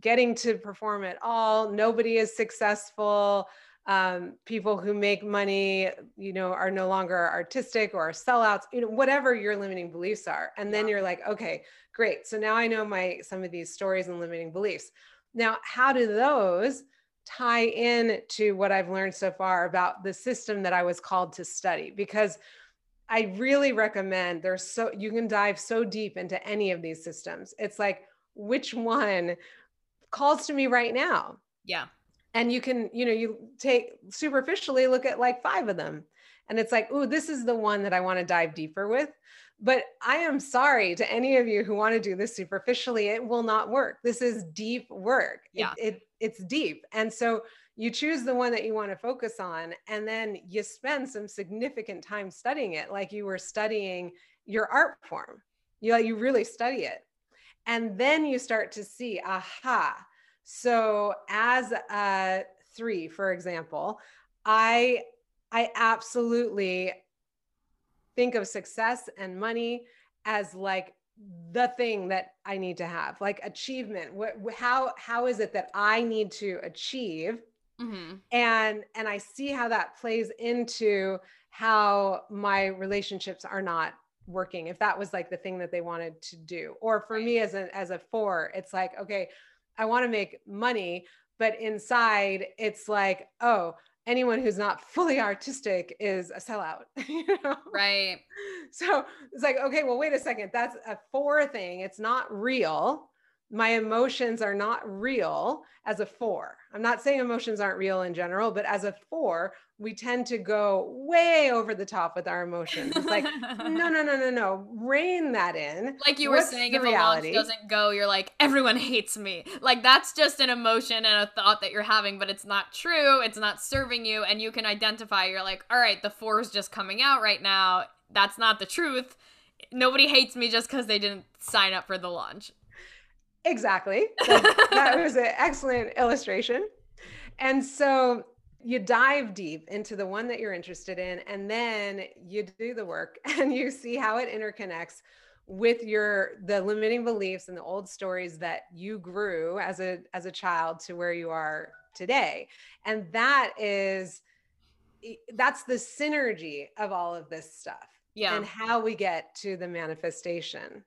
getting to perform at all. Nobody is successful. Um, people who make money you know are no longer artistic or sellouts you know whatever your limiting beliefs are. And then you're like okay great. So now i know my some of these stories and limiting beliefs now, how do those tie in to what I've learned so far about the system that I was called to study? Because I really recommend there's so you can dive so deep into any of these systems. It's like which one calls to me right now? Yeah. And you can, you know, you take superficially look at like five of them. And it's like, oh, this is the one that I want to dive deeper with. But I am sorry to any of you who want to do this superficially, it will not work. This is deep work. Yeah. It, it, it's deep. And so you choose the one that you want to focus on, and then you spend some significant time studying it, like you were studying your art form. You, you really study it. And then you start to see, aha, So as a three, for example, I I absolutely think of success and money as like the thing that I need to have, like achievement. What how how is it that I need to achieve? Mm-hmm. And and I see how that plays into how my relationships are not working if that was like the thing that they wanted to do or for me as a as a four it's like okay i want to make money but inside it's like oh anyone who's not fully artistic is a sellout you know? right so it's like okay well wait a second that's a four thing it's not real my emotions are not real as a four. I'm not saying emotions aren't real in general, but as a four, we tend to go way over the top with our emotions. It's like, no, no, no, no, no. Rein that in. Like you were What's saying, if reality? a launch doesn't go, you're like, everyone hates me. Like that's just an emotion and a thought that you're having, but it's not true. It's not serving you. And you can identify, you're like, all right, the four is just coming out right now. That's not the truth. Nobody hates me just because they didn't sign up for the launch. Exactly. That, that was an excellent illustration. And so you dive deep into the one that you're interested in, and then you do the work and you see how it interconnects with your the limiting beliefs and the old stories that you grew as a as a child to where you are today. And that is that's the synergy of all of this stuff yeah. and how we get to the manifestation.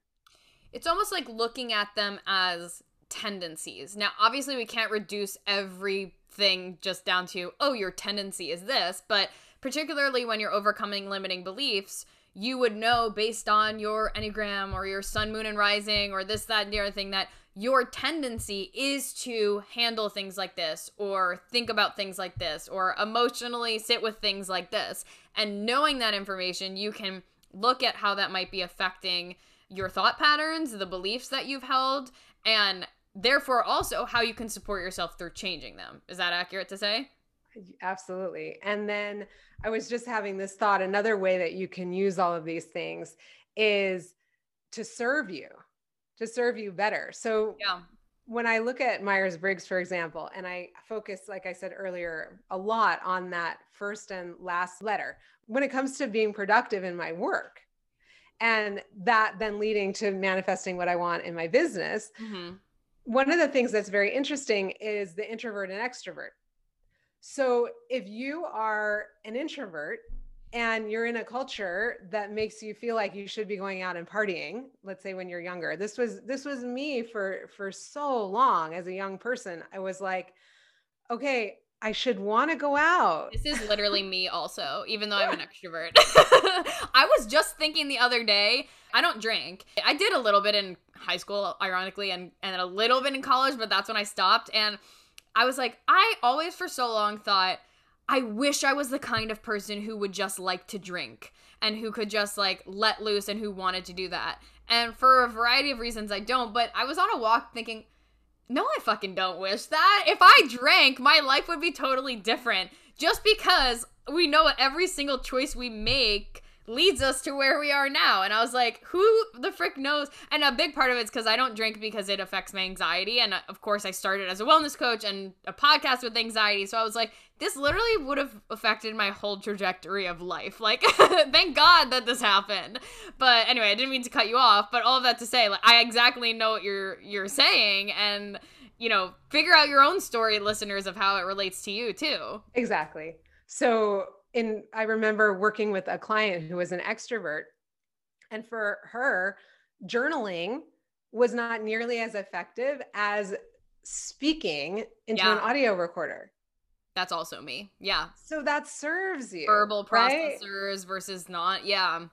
It's almost like looking at them as tendencies. Now, obviously, we can't reduce everything just down to, oh, your tendency is this, but particularly when you're overcoming limiting beliefs, you would know based on your Enneagram or your Sun, Moon, and Rising or this, that, and the other thing that your tendency is to handle things like this or think about things like this or emotionally sit with things like this. And knowing that information, you can look at how that might be affecting your thought patterns, the beliefs that you've held, and therefore also how you can support yourself through changing them. Is that accurate to say? Absolutely. And then I was just having this thought another way that you can use all of these things is to serve you, to serve you better. So, yeah. When I look at Myers Briggs, for example, and I focus, like I said earlier, a lot on that first and last letter, when it comes to being productive in my work, and that then leading to manifesting what I want in my business. Mm-hmm. One of the things that's very interesting is the introvert and extrovert. So if you are an introvert and you're in a culture that makes you feel like you should be going out and partying, let's say when you're younger. This was this was me for for so long as a young person. I was like, okay, I should want to go out. This is literally me also, even though I'm an extrovert. I was just thinking the other day, I don't drink. I did a little bit in high school, ironically, and, and a little bit in college, but that's when I stopped. And I was like, I always for so long thought, I wish I was the kind of person who would just like to drink and who could just like let loose and who wanted to do that. And for a variety of reasons, I don't. But I was on a walk thinking, no, I fucking don't wish that. If I drank, my life would be totally different. Just because we know every single choice we make leads us to where we are now. And I was like, who the frick knows? And a big part of it's because I don't drink because it affects my anxiety. And uh, of course, I started as a wellness coach and a podcast with anxiety. So I was like, this literally would have affected my whole trajectory of life. Like, thank God that this happened. But anyway, I didn't mean to cut you off. But all of that to say, like, I exactly know what you're you're saying, and you know, figure out your own story, listeners, of how it relates to you too. Exactly. So in I remember working with a client who was an extrovert and for her journaling was not nearly as effective as speaking into yeah. an audio recorder. That's also me. Yeah. So that serves you. Verbal processors right? versus not. Yeah.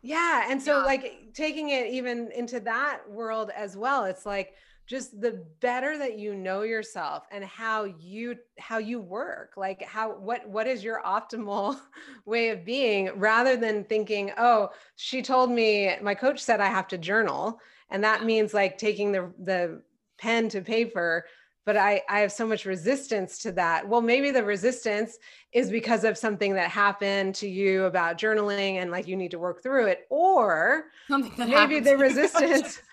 Yeah. And so, yeah. like, taking it even into that world as well, it's like, just the better that you know yourself and how you how you work like how what what is your optimal way of being rather than thinking oh she told me my coach said i have to journal and that means like taking the the pen to paper but I, I have so much resistance to that. Well, maybe the resistance is because of something that happened to you about journaling and like you need to work through it. Or maybe the resistance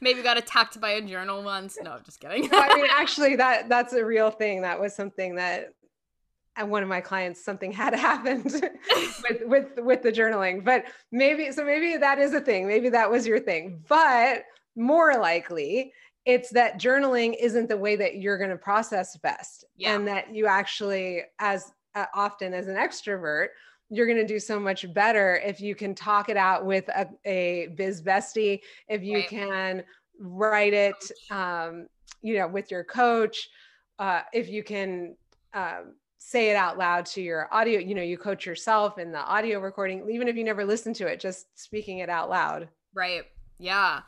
Maybe got attacked by a journal once. No, just kidding. no, I mean, actually, that that's a real thing. That was something that and one of my clients something had happened with with with the journaling but maybe so maybe that is a thing maybe that was your thing but more likely it's that journaling isn't the way that you're going to process best. Yeah. and that you actually as uh, often as an extrovert you're going to do so much better if you can talk it out with a, a biz bestie if you right. can write it um, you know with your coach uh, if you can um, say it out loud to your audio you know you coach yourself in the audio recording even if you never listen to it just speaking it out loud. Right. Yeah.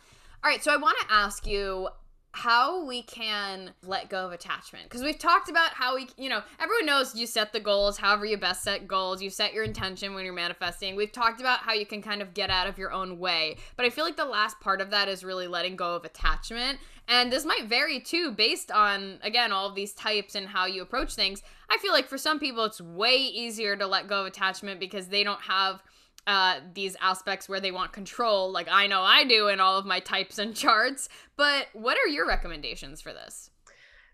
All right. So i want to ask you how we can let go of attachment. Because we've talked about how we you know everyone knows you set the goals however you best set goals. You set your intention when you're manifesting. We've talked about how you can kind of get out of your own way. But i feel like the last part of that is really letting go of attachment. And this might vary too based on again all of these types and how you approach things. I feel like for some people it's way easier to let go of attachment because they don't have uh, these aspects where they want control, like I know I do in all of my types and charts. But what are your recommendations for this?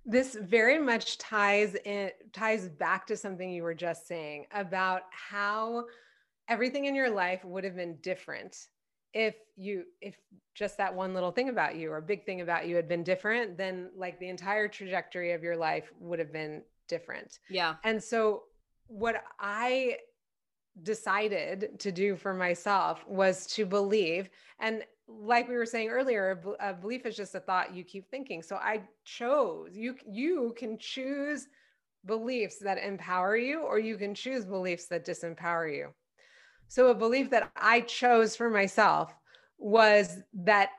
This very much ties in ties back to something you were just saying about how everything in your life would have been different if you if just that one little thing about you or big thing about you had been different then like the entire trajectory of your life would have been different yeah and so what i decided to do for myself was to believe and like we were saying earlier a belief is just a thought you keep thinking. So i chose you you can choose beliefs that empower you or you can choose beliefs that disempower you. So a belief that i chose for myself was that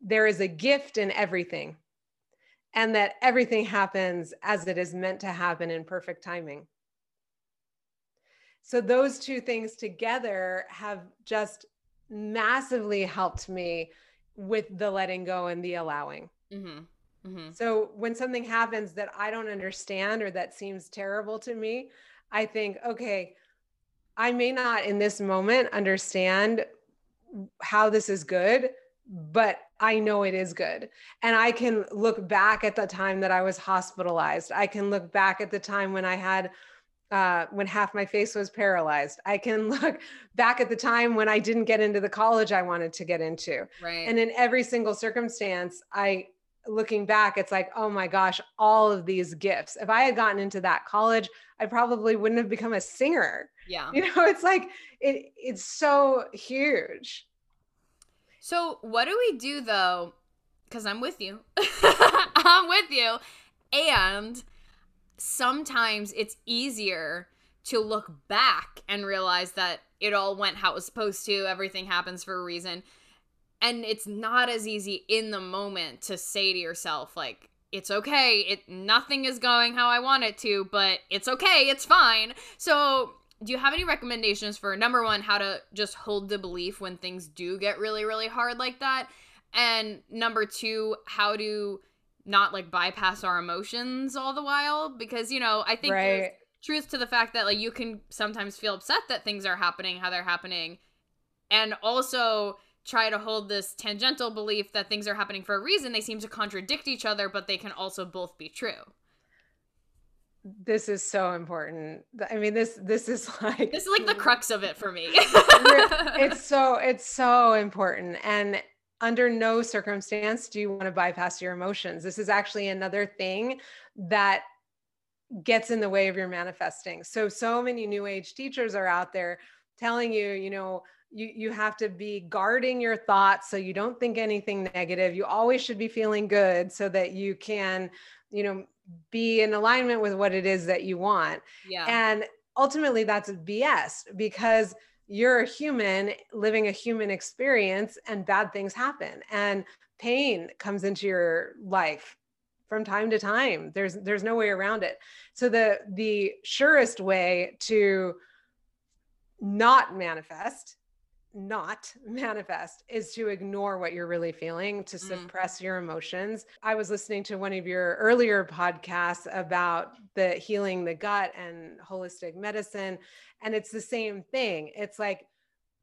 there is a gift in everything and that everything happens as it is meant to happen in perfect timing so those two things together have just massively helped me with the letting go and the allowing. Mm-hmm. Mm-hmm. So when something happens that I don't understand or that seems terrible to me, I think, okay, I may not in this moment understand how this is good, but I know it is good. And I can look back at the time that I was hospitalized. I can look back at the time when I had uh, when half my face was paralyzed. I can look back at the time when I didn't get into the college I wanted to get into. Right. And in every single circumstance, I looking back, it's like, oh my gosh, all of these gifts. If I had gotten into that college, I probably wouldn't have become a singer. Yeah. You know, it's like it it's so huge. So what do we do though? Because I'm with you. I'm with you. And sometimes it's easier to look back and realize that it all went how it was supposed to, everything happens for a reason. And it's not as easy in the moment to say to yourself, like, it's okay. It nothing is going how I want it to, but it's okay. It's fine. So, do you have any recommendations for number one, how to just hold the belief when things do get really, really hard like that? And number two, how to not like bypass our emotions all the while because you know i think right. there's truth to the fact that like you can sometimes feel upset that things are happening how they're happening and also try to hold this tangential belief that things are happening for a reason. They seem to contradict each other but they can also both be true. This is so important. I mean this this is like this is like the crux of it for me. It's so it's so important and under no circumstance do you want to bypass your emotions. This is actually another thing that gets in the way of your manifesting. So, so many new age teachers are out there telling you, you know, you, you have to be guarding your thoughts so you don't think anything negative. You always should be feeling good so that you can, you know, be in alignment with what it is that you want. Yeah. And ultimately, that's BS because you're a human living a human experience and bad things happen. And pain comes into your life from time to time. There's there's no way around it. So the the surest way to not manifest not manifest is to ignore what you're really feeling to mm. suppress mm. your emotions i was listening to one of your earlier podcasts about the healing the gut and holistic medicine and it's the same thing it's like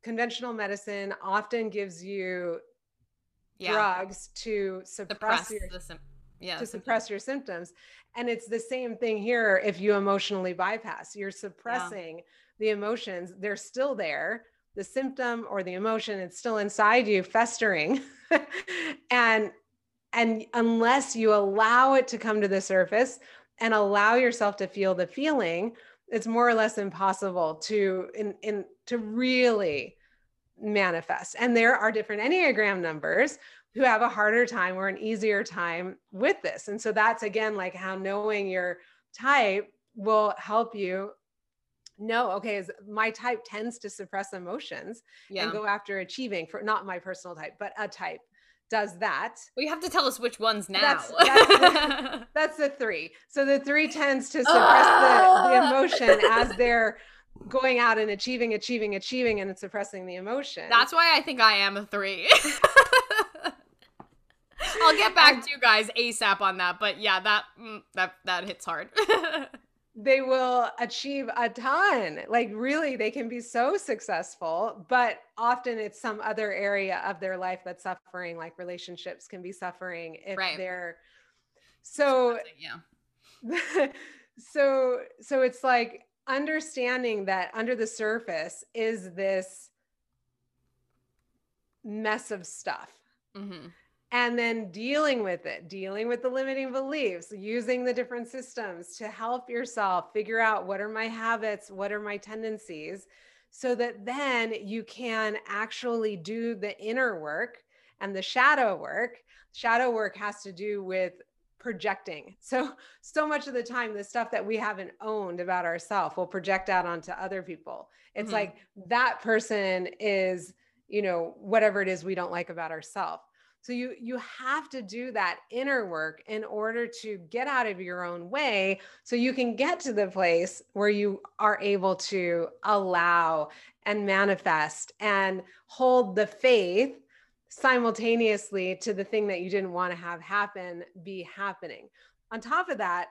conventional medicine often gives you yeah. drugs to suppress, suppress your yeah, to suppress your symptoms. And it's the same thing here if you emotionally bypass. You're suppressing yeah. the emotions. They're still there. The symptom or the emotion, it's still inside you, festering. and and unless you allow it to come to the surface and allow yourself to feel the feeling, it's more or less impossible to in, in to really manifest. And there are different Enneagram numbers who have a harder time or an easier time with this. And so that's again like how knowing your type will help you know okay is my type tends to suppress emotions yeah. and go after achieving for not my personal type but a type does that. Well, you have to tell us which ones now. That's, that's, the, that's the, three. So the three tends to suppress the, the emotion as they're going out and achieving, achieving, achieving, and suppressing the emotion. That's why I think I am a three. I'll get back to you guys ASAP on that, but yeah, that mm, that that hits hard. They will achieve a ton. Like really, they can be so successful, but often it's some other area of their life that's suffering, like relationships can be suffering if right. they're so yeah. so so it's like understanding that under the surface is this mess of stuff. Mm-hmm and then dealing with it, dealing with the limiting beliefs, using the different systems to help yourself figure out what are my habits, what are my tendencies, so that then you can actually do the inner work and the shadow work. Shadow work has to do with projecting. So, so much of the time, the stuff that we haven't owned about ourselves will project out onto other people. It's mm-hmm. like that person is, you know, whatever it is we don't like about ourselves so you you have to do that inner work in order to get out of your own way so you can get to the place where you are able to allow and manifest and hold the faith simultaneously to the thing that you didn't want to have happen be happening. On top of that,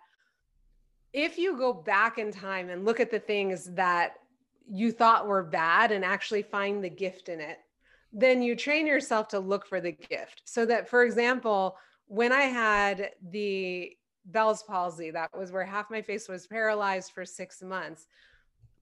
if you go back in time and look at the things that you thought were bad and actually find the gift in it, then you train yourself to look for the gift. So that, for example, when I had the Bell's palsy, that was where half my face was paralyzed for six months.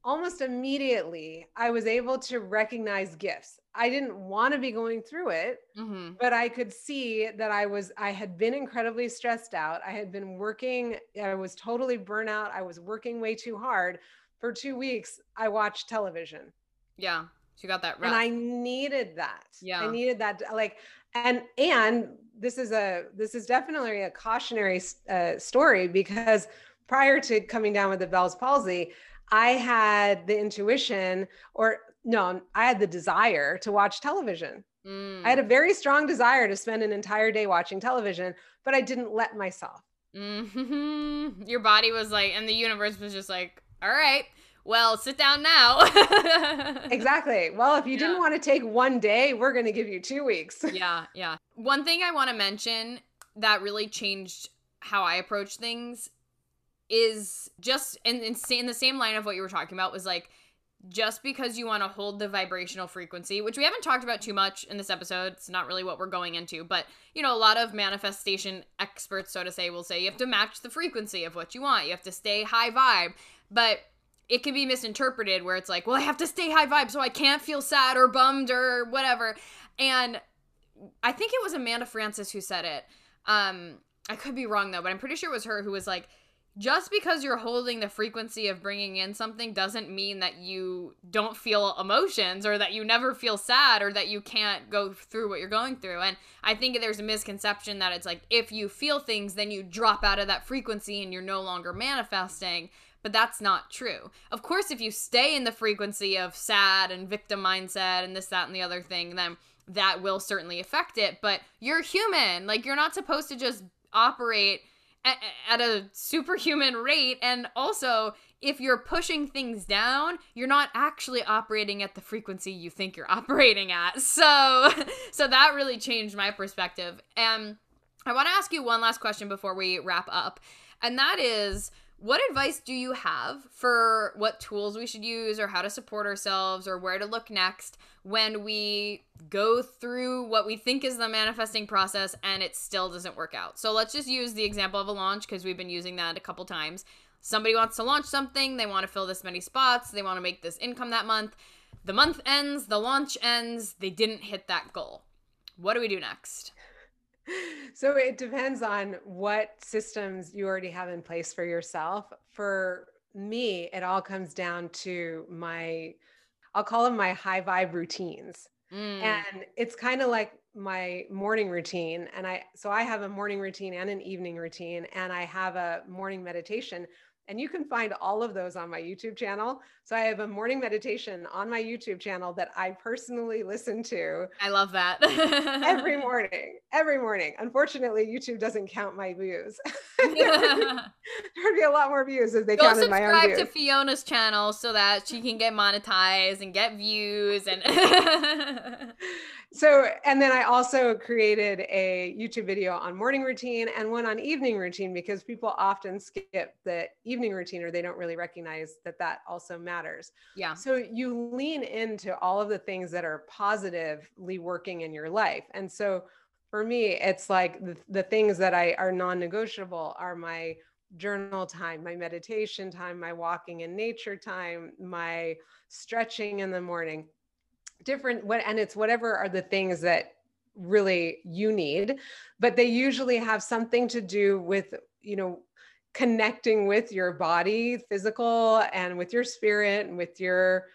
Almost immediately, I was able to recognize gifts. I didn't want to be going through it, mm-hmm. but I could see that I was, I had been incredibly stressed out. I had been working, I was totally burnout. I was working way too hard. For two weeks, I watched television. Yeah. She got that rough. And I needed that. Yeah. I needed that like and and this is a this is definitely a cautionary uh, story because prior to coming down with the Bell's palsy, I had the intuition or no, I had the desire to watch television. Mm. I had a very strong desire to spend an entire day watching television, but I didn't let myself. Mm-hmm. Your body was like, and the universe was just like, all right, well, sit down now. exactly. Well, if you yeah. didn't want to take one day, we're going to give you two weeks. yeah, yeah. One thing I want to mention that really changed how I approach things is just in, in, in the same line of what you were talking about was like, just because you want to hold the vibrational frequency, which we haven't talked about too much in this episode, it's not really what we're going into, but you know, a lot of manifestation experts, so to say, will say you have to match the frequency of what you want, you have to stay high vibe. But it can be misinterpreted where it's like, well, I have to stay high vibe so I can't feel sad or bummed or whatever. And I think it was Amanda Frances who said it. Um, I could be wrong though, but I'm pretty sure it was her who was like, just because you're holding the frequency of bringing in something doesn't mean that you don't feel emotions or that you never feel sad or that you can't go through what you're going through. And I think there's a misconception that it's like if you feel things, then you drop out of that frequency and you're no longer manifesting but that's not true. Of course, if you stay in the frequency of sad and victim mindset and this, that, and the other thing, then that will certainly affect it. But you're human. Like, you're not supposed to just operate at, a superhuman rate. And also, if you're pushing things down, you're not actually operating at the frequency you think you're operating at. So, so that really changed my perspective. And I want to ask you one last question before we wrap up. And that is what advice do you have for what tools we should use or how to support ourselves or where to look next when we go through what we think is the manifesting process and it still doesn't work out? So let's just use the example of a launch because we've been using that a couple times. Somebody wants to launch something, they want to fill this many spots, they want to make this income that month. The month ends, the launch ends, they didn't hit that goal. What do we do next? So it depends on what systems you already have in place for yourself. For me, it all comes down to my, I'll call them my high vibe routines. Mm. And it's kind of like my morning routine. And I, so I have a morning routine and an evening routine, and I have a morning meditation. And you can find all of those on my YouTube channel. So I have a morning meditation on my YouTube channel that I personally listen to. I love that. every morning, every morning. Unfortunately, YouTube doesn't count my views. There'd be a lot more views if they Go counted my own views. subscribe to Fiona's channel so that she can get monetized and get views and so and then i also created a youtube video on morning routine and one on evening routine because people often skip the evening routine or they don't really recognize that that also matters. Yeah. So you lean into all of the things that are positively working in your life. And so for me it's like the, the things that i are non-negotiable are my journal time my meditation time my walking in nature time my stretching in the morning different what and it's whatever are the things that really you need but they usually have something to do with you know connecting with your body physical and with your spirit and with your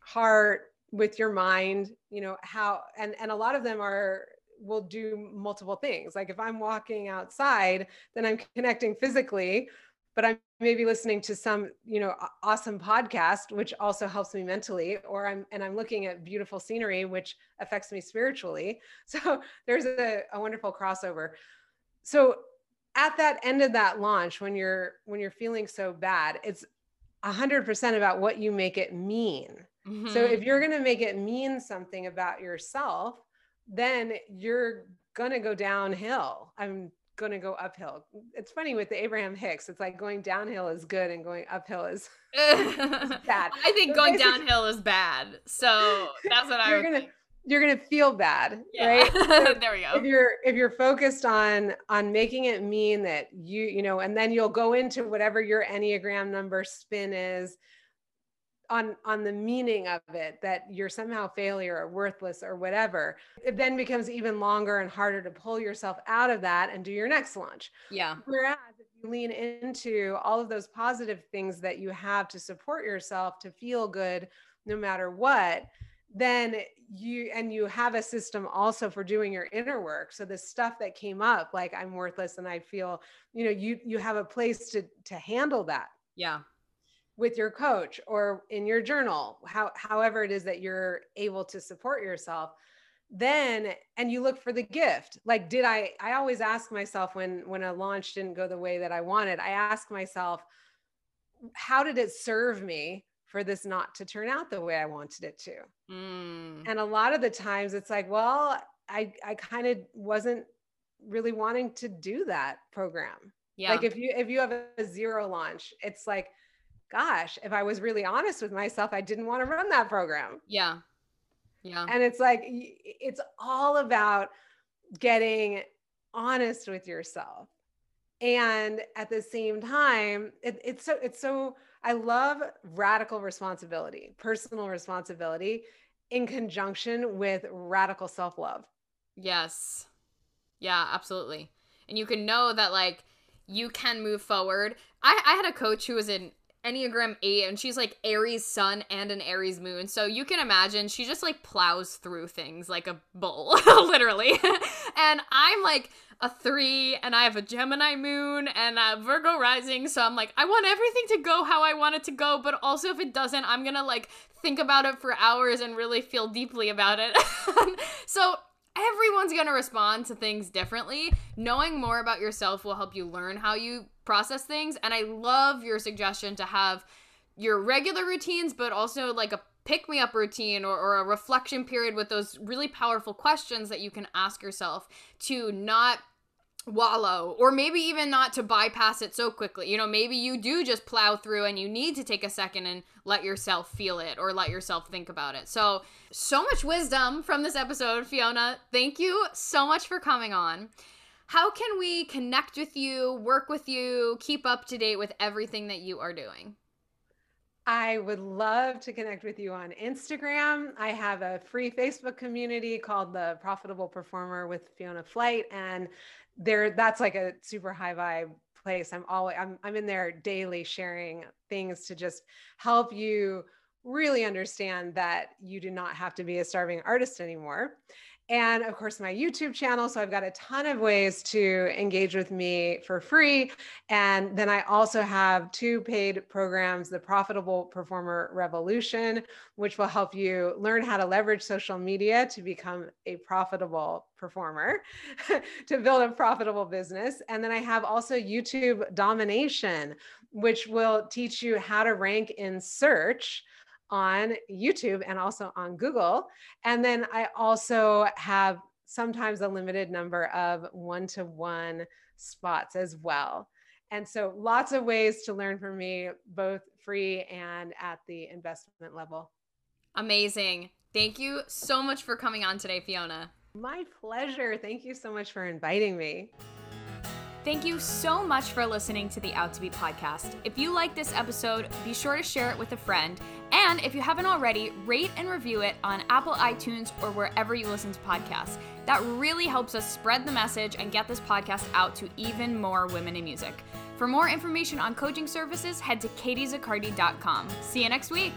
heart with your mind you know how and and a lot of them are will do multiple things. Like if i'm walking outside then i'm connecting physically but I'm maybe listening to some, you know, awesome podcast, which also helps me mentally, or I'm and I'm looking at beautiful scenery, which affects me spiritually. So there's a, a wonderful crossover. So at that end of that launch, when you're when you're feeling so bad, it's a hundred percent about what you make it mean. Mm-hmm. So if you're gonna make it mean something about yourself, then you're gonna go downhill. I'm going to go uphill. It's funny with the Abraham Hicks. It's like going downhill is good and going uphill is, is bad. I think so going downhill is bad. So that's what you're I gonna you're gonna feel bad, yeah. right? So there we go. If you're if you're focused on on making it mean that you you know, and then you'll go into whatever your enneagram number spin is on on the meaning of it that you're somehow failure or worthless or whatever it then becomes even longer and harder to pull yourself out of that and do your next launch. Yeah. Whereas if you lean into all of those positive things that you have to support yourself to feel good no matter what then you and you have a system also for doing your inner work. So the stuff that came up like i'm worthless and i feel you know you you have a place to to handle that. Yeah with your coach or in your journal how, however it is that you're able to support yourself then and you look for the gift. Like did i i always ask myself when when a launch didn't go the way that i wanted i ask myself how did it serve me for this not to turn out the way i wanted it to? Mm. and a lot of the times it's like well i i kind of wasn't really wanting to do that program. Yeah. Like if you if you have a zero launch it's like gosh, if I was really honest with myself, I didn't want to run that program. Yeah. Yeah. And it's like, it's all about getting honest with yourself. And at the same time, it, it's so, it's so, I love radical responsibility, personal responsibility in conjunction with radical self love. Yes. Yeah, absolutely. And you can know that, like, you can move forward. I, I had a coach who was in Enneagram 8 and she's like Aries sun and an Aries moon. So you can imagine she just like plows through things like a bull, literally. and I'm like a 3 and I have a Gemini moon and a Virgo rising, so I'm like I want everything to go how I want it to go, but also if it doesn't, I'm going to like think about it for hours and really feel deeply about it. so everyone's going to respond to things differently. Knowing more about yourself will help you learn how you process things. And I love your suggestion to have your regular routines, but also like a pick me up routine or, or a reflection period with those really powerful questions that you can ask yourself to not wallow or maybe even not to bypass it so quickly. You know, maybe you do just plow through and you need to take a second and let yourself feel it or let yourself think about it. So, so much wisdom from this episode, Fiona. Thank you so much for coming on. How can we connect with you, work with you, keep up to date with everything that you are doing? I would love to connect with you on Instagram. I have a free Facebook community called the Profitable Performer with Fiona Flyte and there that's like a super high vibe place. I'm always I'm I'm in there daily sharing things to just help you really understand that you do not have to be a starving artist anymore and of course my youtube channel so i've got a ton of ways to engage with me for free. And then i also have two paid programs the profitable performer revolution which will help you learn how to leverage social media to become a profitable performer to build a profitable business. And then i have also youtube domination which will teach you how to rank in search on YouTube and also on Google. And then I also have sometimes a limited number of one to one spots as well. And so lots of ways to learn from me, both free and at the investment level. Amazing. Thank you so much for coming on today, Fiona. My pleasure. Thank you so much for inviting me. Thank you so much for listening to the Out to Be podcast. If you like this episode, be sure to share it with a friend. And if you haven't already, rate and review it on Apple iTunes or wherever you listen to podcasts. That really helps us spread the message and get this podcast out to even more women in music. For more information on coaching services, head to katiezaccardi.com. See you next week.